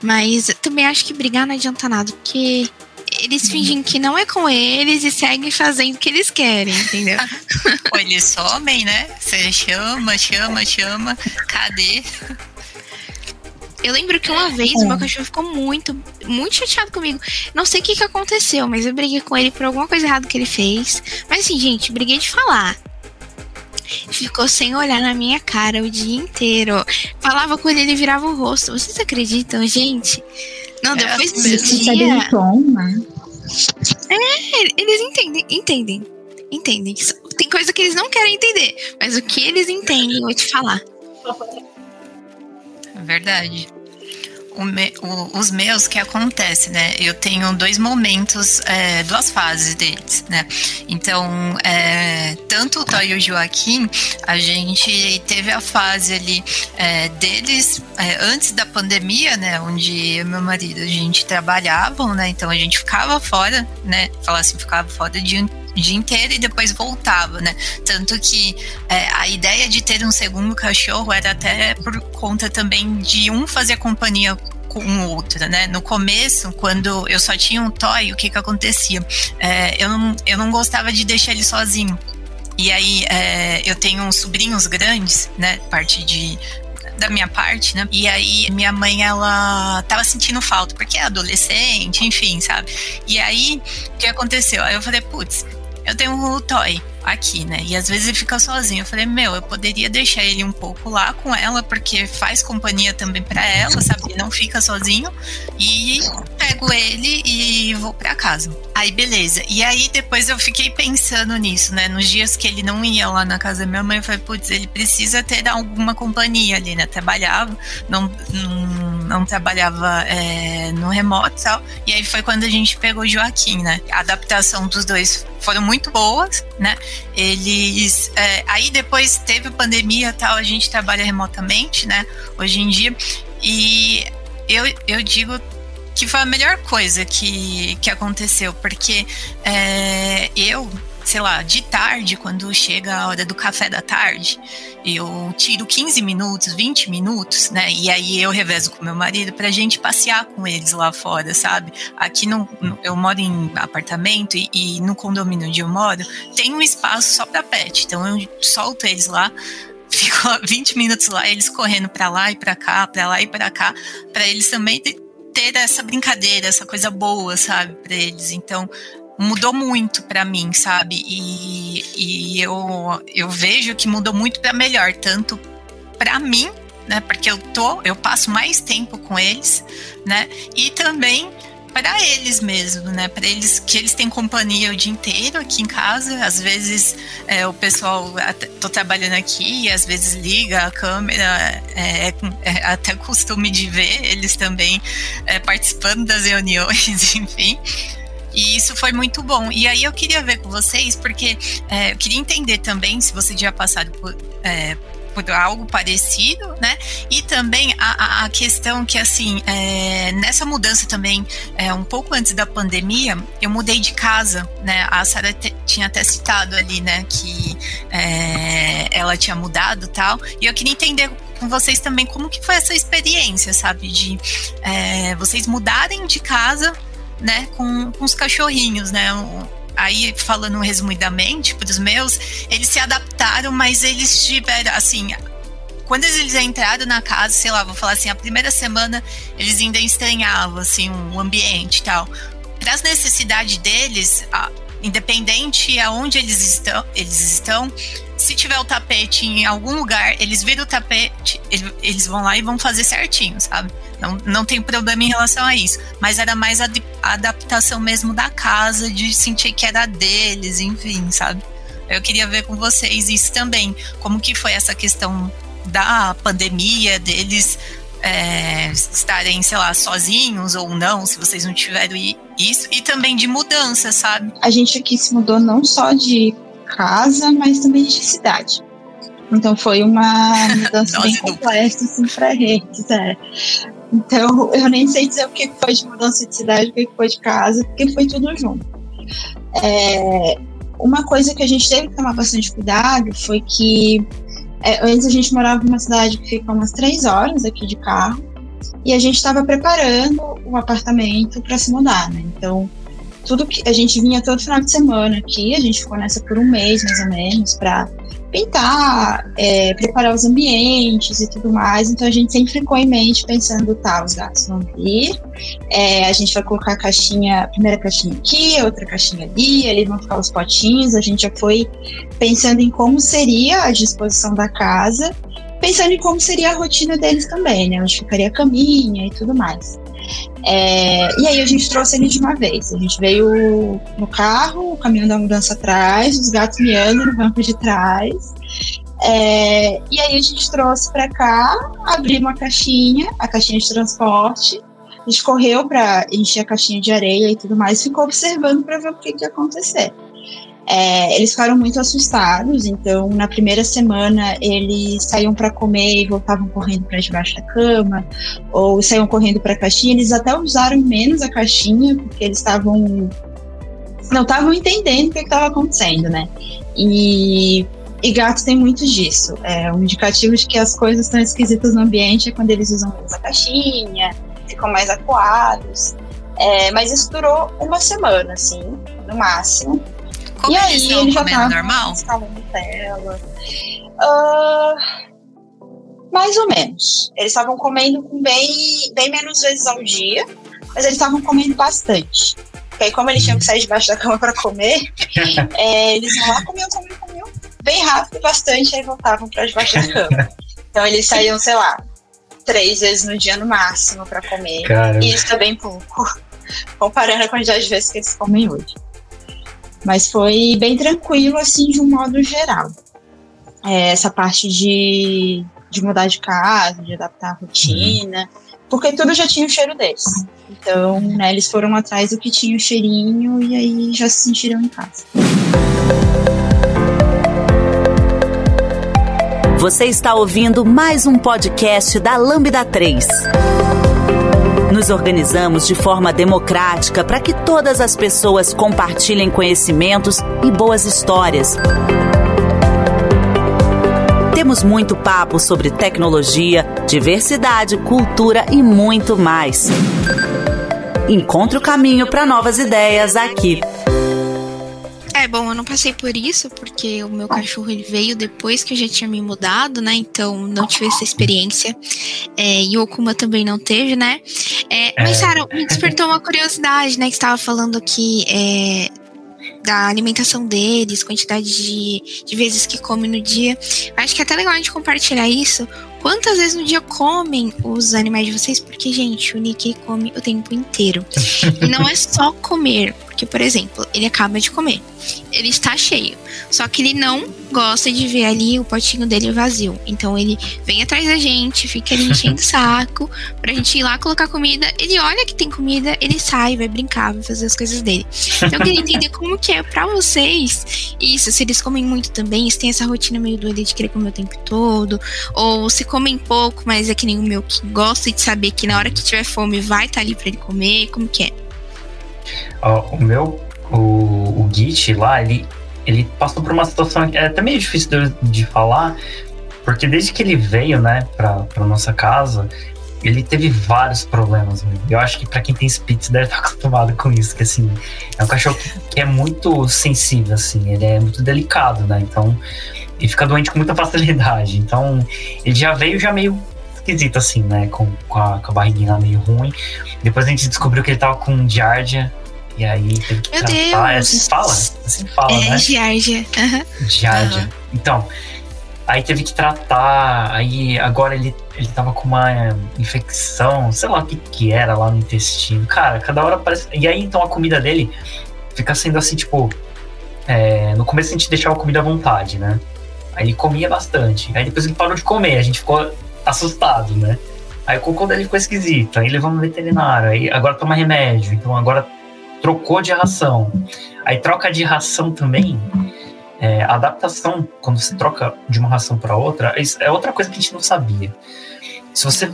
Speaker 4: Mas também acho que brigar não adianta nada, porque eles fingem que não é com eles e seguem fazendo o que eles querem, entendeu?
Speaker 5: Ou eles somem, né? Você chama, chama, chama, cadê?
Speaker 4: Eu lembro que uma vez o meu cachorro ficou muito, muito chateado comigo. Não sei o que, que aconteceu, mas eu briguei com ele por alguma coisa errada que ele fez. Mas assim, gente, briguei de falar. Ficou sem olhar na minha cara o dia inteiro. Falava com ele, ele virava o rosto. Vocês acreditam, gente? Não, é, depois é, desse dia... Tom, né? É, eles entendem, entendem, entendem. Tem coisa que eles não querem entender, mas o que eles entendem, eu vou te falar.
Speaker 5: Verdade me, o, os meus que acontece, né? Eu tenho dois momentos, é, duas fases deles, né? Então, é, tanto o Toy e o Joaquim, a gente teve a fase ali é, deles é, antes da pandemia, né? Onde eu e meu marido a gente trabalhavam, né? Então a gente ficava fora, né? Falar assim, ficava fora de dia inteiro e depois voltava, né? Tanto que é, a ideia de ter um segundo cachorro era até por conta também de um fazer companhia com o outro, né? No começo, quando eu só tinha um toy, o que que acontecia? É, eu, não, eu não gostava de deixar ele sozinho. E aí é, eu tenho uns sobrinhos grandes, né? Parte de da minha parte, né? E aí minha mãe ela tava sentindo falta, porque é adolescente, enfim, sabe? E aí o que aconteceu? Aí eu falei, putz, eu tenho um toy aqui, né? E às vezes ele fica sozinho. Eu falei, meu, eu poderia deixar ele um pouco lá com ela, porque faz companhia também para ela, sabe? Ele não fica sozinho. E pego ele e vou para casa. Aí, beleza. E aí, depois eu fiquei pensando nisso, né? Nos dias que ele não ia lá na casa da minha mãe, eu falei, putz, ele precisa ter alguma companhia ali, né? Trabalhava, não, não, não trabalhava é, no remoto e tal. E aí foi quando a gente pegou o Joaquim, né? A adaptação dos dois foram muito boas, né? Eles. É, aí depois teve pandemia tal, a gente trabalha remotamente, né? Hoje em dia. E eu, eu digo que foi a melhor coisa que, que aconteceu, porque é, eu sei lá, de tarde, quando chega a hora do café da tarde, eu tiro 15 minutos, 20 minutos, né? E aí eu revezo com meu marido pra gente passear com eles lá fora, sabe? Aqui no, eu moro em apartamento e, e no condomínio onde eu moro tem um espaço só pra pet. Então eu solto eles lá ficou 20 minutos lá, eles correndo para lá e para cá, para lá e para cá, para eles também ter essa brincadeira, essa coisa boa, sabe, para eles. Então, mudou muito para mim, sabe? E, e eu, eu vejo que mudou muito para melhor, tanto para mim, né? Porque eu tô, eu passo mais tempo com eles, né? E também para eles mesmo, né? Para eles que eles têm companhia o dia inteiro aqui em casa. Às vezes é, o pessoal tô trabalhando aqui e às vezes liga a câmera. É, é até costume de ver eles também é, participando das reuniões, enfim. E isso foi muito bom. E aí eu queria ver com vocês, porque é, eu queria entender também se vocês já passaram por. É, algo parecido, né? E também a, a questão que, assim, é, nessa mudança também, é, um pouco antes da pandemia, eu mudei de casa, né? A Sara tinha até citado ali, né, que é, ela tinha mudado tal. E eu queria entender com vocês também como que foi essa experiência, sabe? De é, vocês mudarem de casa né, com, com os cachorrinhos, né? Aí, falando resumidamente para os meus, eles se adaptaram, mas eles tiveram, assim, quando eles entraram na casa, sei lá, vou falar assim, a primeira semana eles ainda estranhavam, assim, o ambiente e tal. Para as necessidades deles, a, independente aonde eles estão, eles estão, se tiver o tapete em algum lugar, eles viram o tapete, eles vão lá e vão fazer certinho, sabe? Não, não tem problema em relação a isso. Mas era mais a, a adaptação mesmo da casa, de sentir que era deles, enfim, sabe? Eu queria ver com vocês isso também. Como que foi essa questão da pandemia, deles é, estarem, sei lá, sozinhos ou não, se vocês não tiveram isso, e também de mudança, sabe?
Speaker 3: A gente aqui se mudou não só de casa, mas também de cidade. Então foi uma mudança bem complexa assim, para eles. É. Então eu nem sei dizer o que foi de mudança de cidade, o que foi de casa, porque foi tudo junto. É, uma coisa que a gente teve que tomar bastante cuidado foi que é, antes a gente morava numa cidade que fica umas três horas aqui de carro e a gente estava preparando o apartamento para se mudar, né? Então tudo que a gente vinha todo final de semana aqui, a gente ficou nessa por um mês mais ou menos para pintar, é, preparar os ambientes e tudo mais. Então a gente sempre ficou em mente pensando, tá, os gatos vão vir, é, a gente vai colocar a caixinha, a primeira caixinha aqui, outra caixinha ali, eles vão ficar os potinhos. A gente já foi pensando em como seria a disposição da casa, pensando em como seria a rotina deles também, né? Onde ficaria a caminha e tudo mais. É, e aí a gente trouxe ele de uma vez. A gente veio no carro, o caminhão da mudança atrás, os gatos miando no banco de trás. É, e aí a gente trouxe para cá, abriu uma caixinha, a caixinha de transporte. A gente correu para encher a caixinha de areia e tudo mais, ficou observando para ver o que, que ia acontecer. É, eles ficaram muito assustados, então na primeira semana eles saíam para comer e voltavam correndo para debaixo da cama, ou saíam correndo para a caixinha. Eles até usaram menos a caixinha, porque eles estavam. não estavam entendendo o que estava acontecendo, né? E, e gatos tem muito disso. É, um indicativo de que as coisas estão esquisitas no ambiente é quando eles usam menos a caixinha, ficam mais acuados. É, mas isso durou uma semana, assim, no máximo.
Speaker 5: Como
Speaker 3: e
Speaker 5: eles
Speaker 3: aí
Speaker 5: estão
Speaker 3: ele já
Speaker 5: comendo
Speaker 3: tava
Speaker 5: normal?
Speaker 3: instalando tela. Ah, mais ou menos. Eles estavam comendo com bem, bem menos vezes ao dia, mas eles estavam comendo bastante. Porque aí, como eles tinham que sair debaixo da cama para comer, é, eles iam lá, comiam, comiam, comiam, bem rápido, bastante, aí voltavam para debaixo da cama. Então eles saíam, sei lá, três vezes no dia no máximo para comer.
Speaker 2: Cara,
Speaker 3: E isso é bem pouco, comparando a quantidade de vezes que eles comem hoje. Mas foi bem tranquilo, assim, de um modo geral. É, essa parte de, de mudar de casa, de adaptar a rotina, porque tudo já tinha o cheiro deles. Então, né, eles foram atrás do que tinha o cheirinho e aí já se sentiram em casa.
Speaker 1: Você está ouvindo mais um podcast da Lambda 3. Nos organizamos de forma democrática para que todas as pessoas compartilhem conhecimentos e boas histórias. Temos muito papo sobre tecnologia, diversidade, cultura e muito mais. Encontre o caminho para novas ideias aqui.
Speaker 4: É, bom, eu não passei por isso, porque o meu cachorro ele veio depois que eu já tinha me mudado, né? Então não tive essa experiência. É, e o Okuma também não teve, né? É, mas, Sara, me despertou uma curiosidade, né? Que você estava falando que é, da alimentação deles, quantidade de, de vezes que come no dia. Acho que é até legal a gente compartilhar isso. Quantas vezes no dia comem os animais de vocês? Porque, gente, o Nick come o tempo inteiro. E não é só comer, porque, por exemplo, ele acaba de comer. Ele está cheio. Só que ele não gosta de ver ali o potinho dele vazio. Então ele vem atrás da gente, fica ali enchendo o saco pra gente ir lá colocar comida. Ele olha que tem comida, ele sai, vai brincar, vai fazer as coisas dele. Então eu queria entender como que é pra vocês isso, se eles comem muito também, se tem essa rotina meio doida de querer comer o tempo todo, ou se comem pouco, mas é que nem o meu que gosta de saber que na hora que tiver fome vai estar ali pra ele comer, como que é?
Speaker 2: O meu, o, o Git lá, ele, ele passou por uma situação que é até meio difícil de, de falar, porque desde que ele veio, né, pra, pra nossa casa, ele teve vários problemas. Mesmo. Eu acho que pra quem tem Spitz deve estar acostumado com isso, que assim, é um cachorro que, que é muito sensível, assim, ele é muito delicado, né, então ele fica doente com muita facilidade. Então, ele já veio já meio esquisito, assim, né, com, com, a, com a barriguinha meio ruim. Depois a gente descobriu que ele tava com giardia, e aí teve que
Speaker 4: Meu
Speaker 2: tratar. É
Speaker 4: Deus!
Speaker 2: assim que fala? Assim fala,
Speaker 4: é,
Speaker 2: né?
Speaker 4: Giardia. Aham.
Speaker 2: Giardia. Então, aí teve que tratar, aí agora ele, ele tava com uma infecção, sei lá o que que era lá no intestino. Cara, cada hora parece... E aí, então, a comida dele fica sendo assim, tipo... é, no começo a gente deixava a comida à vontade, né? Aí ele comia bastante. Aí depois ele parou de comer, a gente ficou assustado, né? Aí o cocô dele ficou esquisito, aí levamos no veterinário, aí agora toma remédio, então agora trocou de ração. Aí troca de ração também. É, a adaptação, quando você troca de uma ração para outra, é outra coisa que a gente não sabia. Se você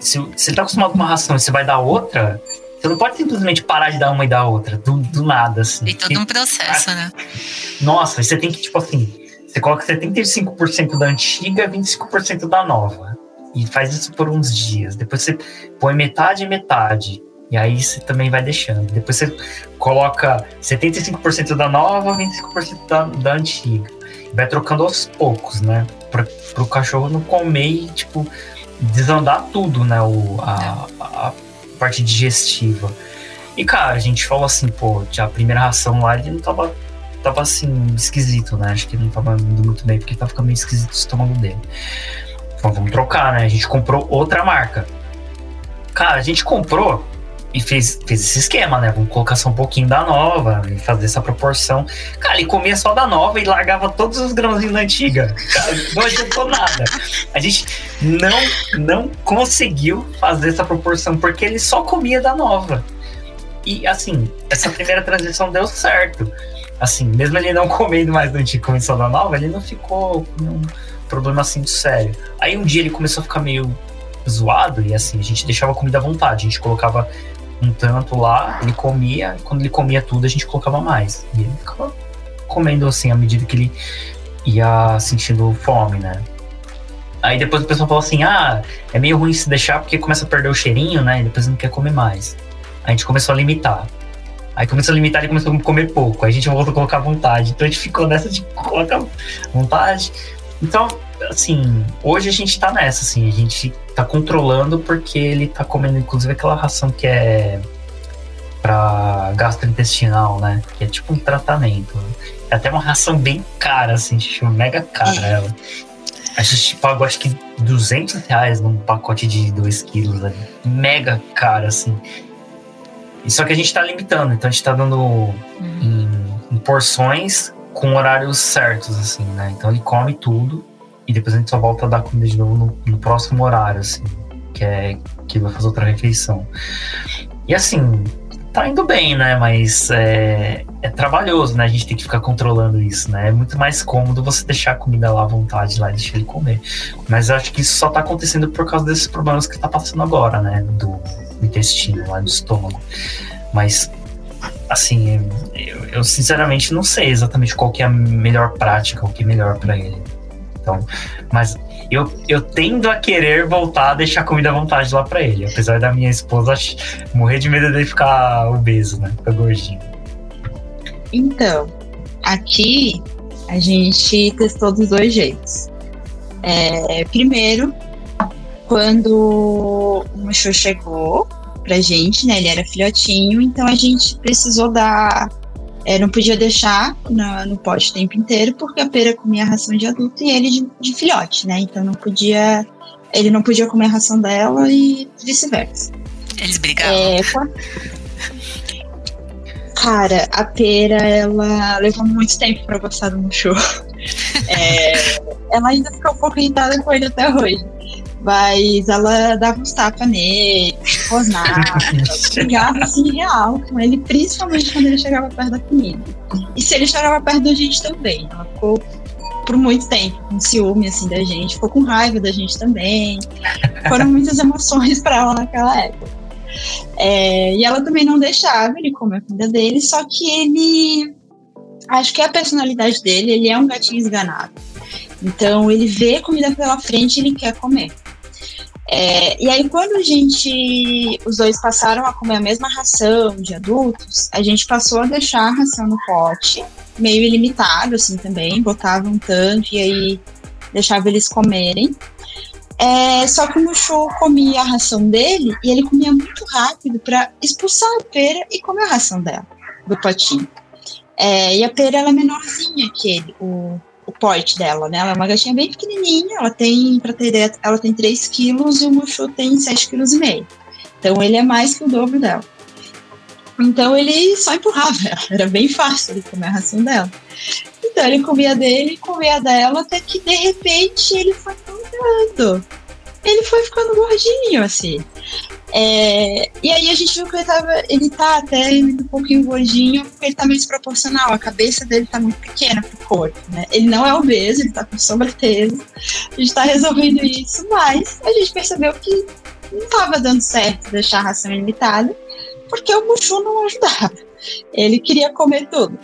Speaker 2: se você está acostumado com uma ração e você vai dar outra, você não pode simplesmente parar de dar uma e dar outra, do, do nada, assim.
Speaker 5: Tem todo um processo, né?
Speaker 2: Nossa, você tem que, tipo assim, você coloca 75% da antiga e 25% da nova. E faz isso por uns dias. Depois você põe metade e metade. E aí você também vai deixando. Depois você coloca 75% da nova, 25% da, da antiga. Vai trocando aos poucos, né? Para o cachorro não comer e, tipo, desandar tudo, né? O, a, a, parte digestiva. E, cara, a gente falou assim, pô, a primeira ração lá ele não tava, tava assim, esquisito, né? Acho que ele não tava indo muito bem, porque tava ficando meio esquisito o estômago dele. Então vamos trocar, né? A gente comprou outra marca. Cara, a gente comprou e fez, fez esse esquema, né? Vamos colocar só um pouquinho da nova e fazer essa proporção. Cara, ele comia só da nova e largava todos os grãozinhos da antiga. Cara, não adiantou nada. A gente não, não conseguiu fazer essa proporção porque ele só comia da nova. E assim, essa primeira transição deu certo. Assim, mesmo ele não comendo mais do antigo começou da nova, ele não ficou com um problema assim sério. Aí um dia ele começou a ficar meio zoado e assim, a gente deixava a comida à vontade. A gente colocava um tanto lá, ele comia, e quando ele comia tudo, a gente colocava mais. E ele ficava comendo assim à medida que ele ia sentindo fome, né? Aí depois o pessoal falou assim: ah, é meio ruim se deixar porque começa a perder o cheirinho, né? E depois não quer comer mais. A gente começou a limitar. Aí começou a limitar e começou a comer pouco. Aí a gente voltou a colocar vontade. Então a gente ficou nessa de colocar vontade. Então, assim, hoje a gente tá nessa, assim, a gente tá controlando porque ele tá comendo, inclusive, aquela ração que é pra gastrointestinal, né? Que é tipo um tratamento. É até uma ração bem cara, assim, tipo, mega cara é. ela. A gente pagou acho que 200 reais num pacote de 2 quilos, né? mega cara, assim. E só que a gente tá limitando, então a gente tá dando uhum. em, em porções com horários certos, assim, né? Então ele come tudo e depois a gente só volta a dar comida de novo no, no próximo horário, assim, que é que vai fazer outra refeição. E assim, tá indo bem, né? Mas é, é, trabalhoso, né? A gente tem que ficar controlando isso, né? É muito mais cômodo você deixar a comida lá à vontade lá e deixar ele comer. Mas acho que isso só tá acontecendo por causa desses problemas que tá passando agora, né? Do intestino, lá do estômago. Mas assim, eu, eu, sinceramente não sei exatamente qual que é a melhor prática, o que é melhor para ele. Então, mas eu, eu tendo a querer voltar a deixar comida à vontade lá para ele, apesar da minha esposa morrer de medo dele ficar obeso, né? Ficar gordinho.
Speaker 3: Então, aqui a gente testou dos dois jeitos. É, primeiro, quando o Muxô chegou, pra gente, né? Ele era filhotinho, então a gente precisou dar. É, não podia deixar na, no pote o tempo inteiro, porque a pera comia a ração de adulto e ele de, de filhote, né? Então não podia. Ele não podia comer a ração dela e vice-versa.
Speaker 5: Eles brigavam. É,
Speaker 3: Cara, a pera, ela levou muito tempo pra gostar do Mushu. É, ela ainda ficou um pouco irritada com ele até hoje. Mas ela dava uns tapas nele, rosnava, brigava assim real com ele, principalmente quando ele chegava perto da comida. E se ele chegava perto da gente também. Ela ficou por muito tempo com ciúme assim da gente, ficou com raiva da gente também. Foram muitas emoções para ela naquela época. É, e ela também não deixava ele comer a comida dele, só que ele. Acho que é a personalidade dele, ele é um gatinho esganado. Então ele vê comida pela frente e ele quer comer. É, e aí, quando a gente, os dois passaram a comer a mesma ração de adultos, a gente passou a deixar a ração no pote, meio ilimitado, assim também, botava um tanto e aí deixava eles comerem. É, só que o Mushu comia a ração dele e ele comia muito rápido para expulsar a pera e comer a ração dela, do potinho. É, e a pera ela é menorzinha que ele, o porte dela, né? Ela é uma gatinha bem pequenininha, ela tem, para ter ideia, ela tem 3 quilos e o Mushu tem 7,5 kg. Então ele é mais que o dobro dela. Então ele só empurrava era bem fácil ele comer a ração dela. Então ele comia dele, comia dela, até que de repente ele foi mudando. Ele foi ficando gordinho, assim. É, e aí a gente viu que ele, tava, ele tá até um pouquinho gordinho, porque ele tá meio desproporcional. A cabeça dele tá muito pequena pro corpo, né? Ele não é obeso, ele tá com sobrepeso. A gente tá resolvendo isso, mas a gente percebeu que não tava dando certo deixar a ração ilimitada, porque o Mushu não ajudava. Ele queria comer tudo.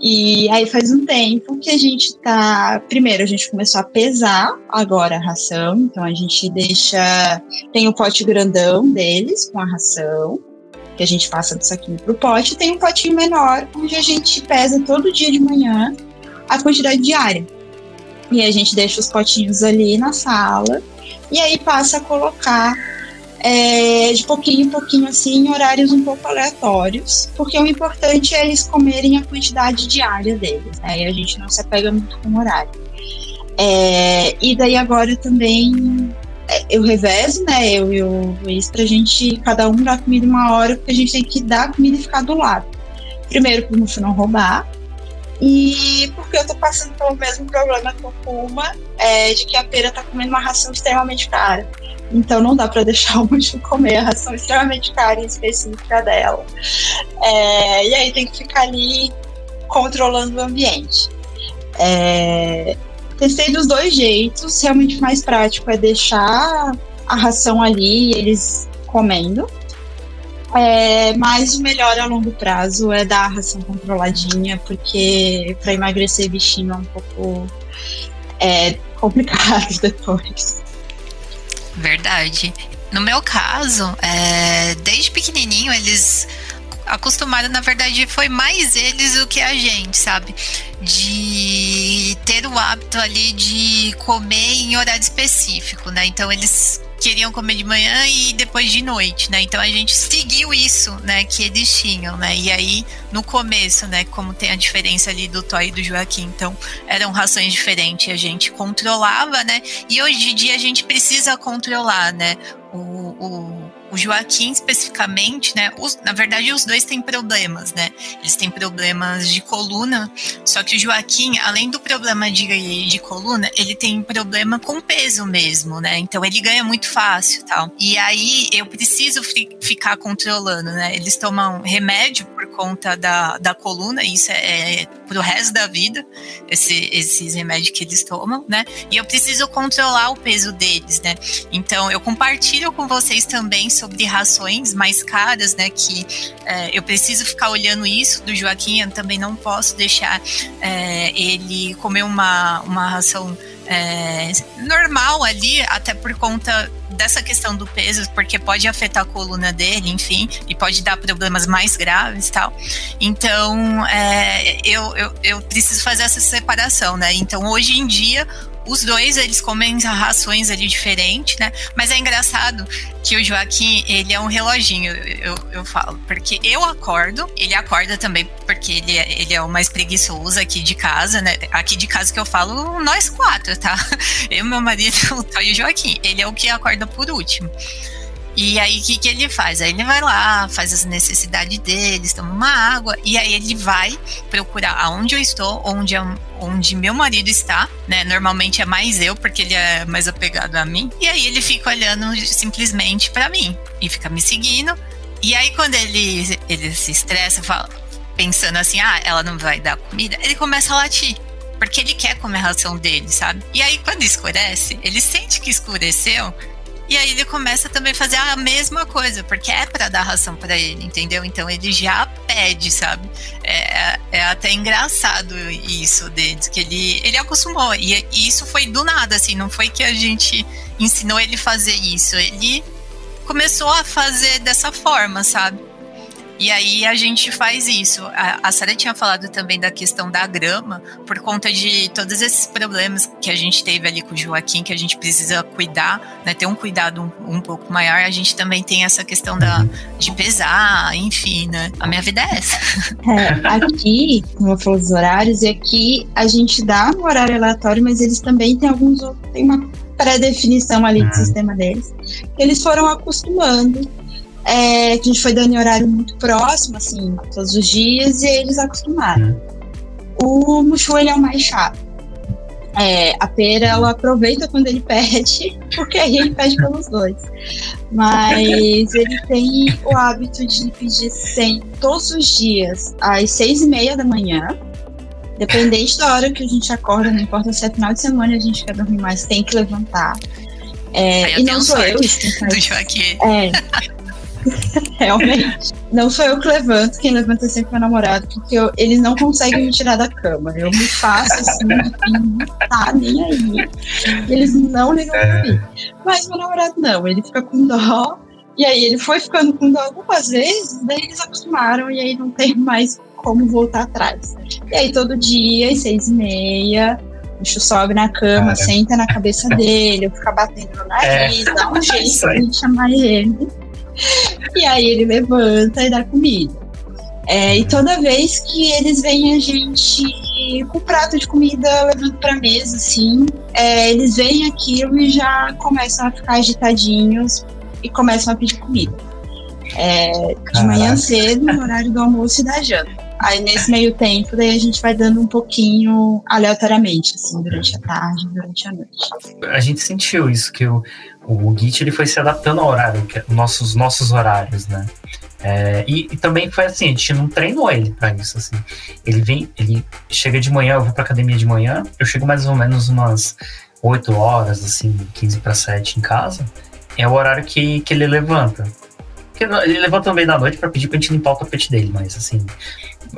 Speaker 3: E aí faz um tempo que a gente tá. Primeiro, a gente começou a pesar agora a ração. Então a gente deixa. Tem o pote grandão deles com a ração, que a gente passa do saquinho pro pote. Tem um potinho menor, onde a gente pesa todo dia de manhã a quantidade diária. E a gente deixa os potinhos ali na sala. E aí passa a colocar é, de pouquinho em pouquinho, assim, em horários um pouco aleatórios, porque o importante é eles comerem a quantidade diária deles, né? E a gente não se apega muito com o horário. É, e daí agora também é, eu revezo, né? Eu e o Luiz, pra gente, cada um dar comida uma hora, porque a gente tem que dar comida e ficar do lado. Primeiro, para o não roubar, e porque eu tô passando pelo mesmo problema com o Puma, é, de que a pera tá comendo uma ração extremamente cara. Então não dá para deixar o Mushu comer a ração extremamente cara e específica dela. É, e aí tem que ficar ali controlando o ambiente. É, testei dos dois jeitos. Realmente mais prático é deixar a ração ali, eles comendo. É, mas o melhor a longo prazo é dar a ração controladinha, porque para emagrecer bichinho é um pouco é, complicado depois.
Speaker 5: Verdade. No meu caso, é, desde pequenininho eles acostumaram, na verdade, foi mais eles do que a gente, sabe? De ter o hábito ali de comer em horário específico, né? Então eles queriam comer de manhã e depois de noite, né? Então a gente seguiu isso, né, que eles tinham, né? E aí no começo, né, como tem a diferença ali do Toy e do Joaquim, então eram rações diferentes, a gente controlava, né? E hoje em dia a gente precisa controlar, né? O, o o Joaquim, especificamente, né? Os, na verdade, os dois têm problemas, né? Eles têm problemas de coluna, só que o Joaquim, além do problema de, de coluna, ele tem problema com peso mesmo, né? Então ele ganha muito fácil tal. E aí eu preciso ficar controlando, né? Eles tomam remédio por conta da, da coluna, isso é, é pro resto da vida, esse, esses remédios que eles tomam, né? E eu preciso controlar o peso deles, né? Então eu compartilho com vocês também sobre sobre rações mais caras, né? Que é, eu preciso ficar olhando isso do Joaquim, eu também não posso deixar é, ele comer uma, uma ração é, normal ali, até por conta dessa questão do peso, porque pode afetar a coluna dele, enfim, e pode dar problemas mais graves tal. Então, é, eu, eu, eu preciso fazer essa separação, né? Então, hoje em dia, os dois, eles comem rações ali diferentes, né? Mas é engraçado que o Joaquim, ele é um reloginho, eu, eu falo. Porque eu acordo, ele acorda também, porque ele é, ele é o mais preguiçoso aqui de casa, né? Aqui de casa que eu falo, nós quatro, tá? Eu, meu marido, o e o Joaquim. Ele é o que acorda por último. E aí, o que, que ele faz? Aí ele vai lá, faz as necessidades deles, toma uma água, e aí ele vai procurar aonde eu estou, onde, onde meu marido está, né? Normalmente é mais eu, porque ele é mais apegado a mim. E aí ele fica olhando simplesmente para mim e fica me seguindo. E aí, quando ele, ele se estressa, fala, pensando assim, ah, ela não vai dar comida, ele começa a latir porque ele quer comer a ração dele, sabe? E aí, quando escurece, ele sente que escureceu, e aí ele começa também a fazer a mesma coisa, porque é para dar ração para ele, entendeu? Então ele já pede, sabe? É, é até engraçado isso dele, que ele, ele acostumou. E, e isso foi do nada, assim, não foi que a gente ensinou ele fazer isso. Ele começou a fazer dessa forma, sabe? E aí a gente faz isso. A, a Sara tinha falado também da questão da grama, por conta de todos esses problemas que a gente teve ali com o Joaquim, que a gente precisa cuidar, né, ter um cuidado um, um pouco maior. A gente também tem essa questão da, de pesar, enfim, né? A minha vida é essa.
Speaker 3: É, aqui, como eu falei dos horários, e aqui a gente dá um horário aleatório, mas eles também têm alguns tem uma pré-definição ali do uhum. sistema deles. Eles foram acostumando é, que a gente foi dando em horário muito próximo, assim, todos os dias, e eles acostumaram. Uhum. O Mushu, ele é o mais chato. É, a pera, ela aproveita quando ele pede, porque aí ele pede pelos dois. Mas ele tem o hábito de pedir sempre, todos os dias, às seis e meia da manhã. Dependente da hora que a gente acorda, não importa se é final de semana a gente quer dormir mais, tem que levantar. É, e não sou eu,
Speaker 5: do Joaquim.
Speaker 3: É. Realmente. Não sou eu que levanto, quem levanta é sempre meu namorado, porque eu, eles não conseguem me tirar da cama. Eu me faço assim, não tá nem aí. Eles não ligam pra mim. Mas meu namorado não, ele fica com dó. E aí ele foi ficando com dó algumas vezes, daí eles acostumaram e aí não tem mais como voltar atrás. E aí todo dia, às seis e meia, o bicho sobe na cama, Cara. senta na cabeça dele, eu fico batendo no nariz, é. dá um jeito de chamar ele. E aí ele levanta e dá comida. É, e toda vez que eles veem a gente com o prato de comida levando pra mesa, assim, é, eles veem aquilo e já começam a ficar agitadinhos e começam a pedir comida. É, de manhã cedo, no horário do almoço e da janta. Aí nesse meio tempo, daí a gente vai dando um pouquinho aleatoriamente, assim, durante a tarde, durante a noite.
Speaker 2: A gente sentiu isso, que o, o Git ele foi se adaptando ao horário, que, é nossos, nossos horários, né? É, e, e, também foi assim, a gente não treinou ele para isso, assim. Ele vem, ele chega de manhã, eu vou pra academia de manhã, eu chego mais ou menos umas 8 horas, assim, 15 para 7 em casa. É o horário que, que ele levanta. Ele levanta também da noite para pedir pra gente limpar o tapete dele, mas assim.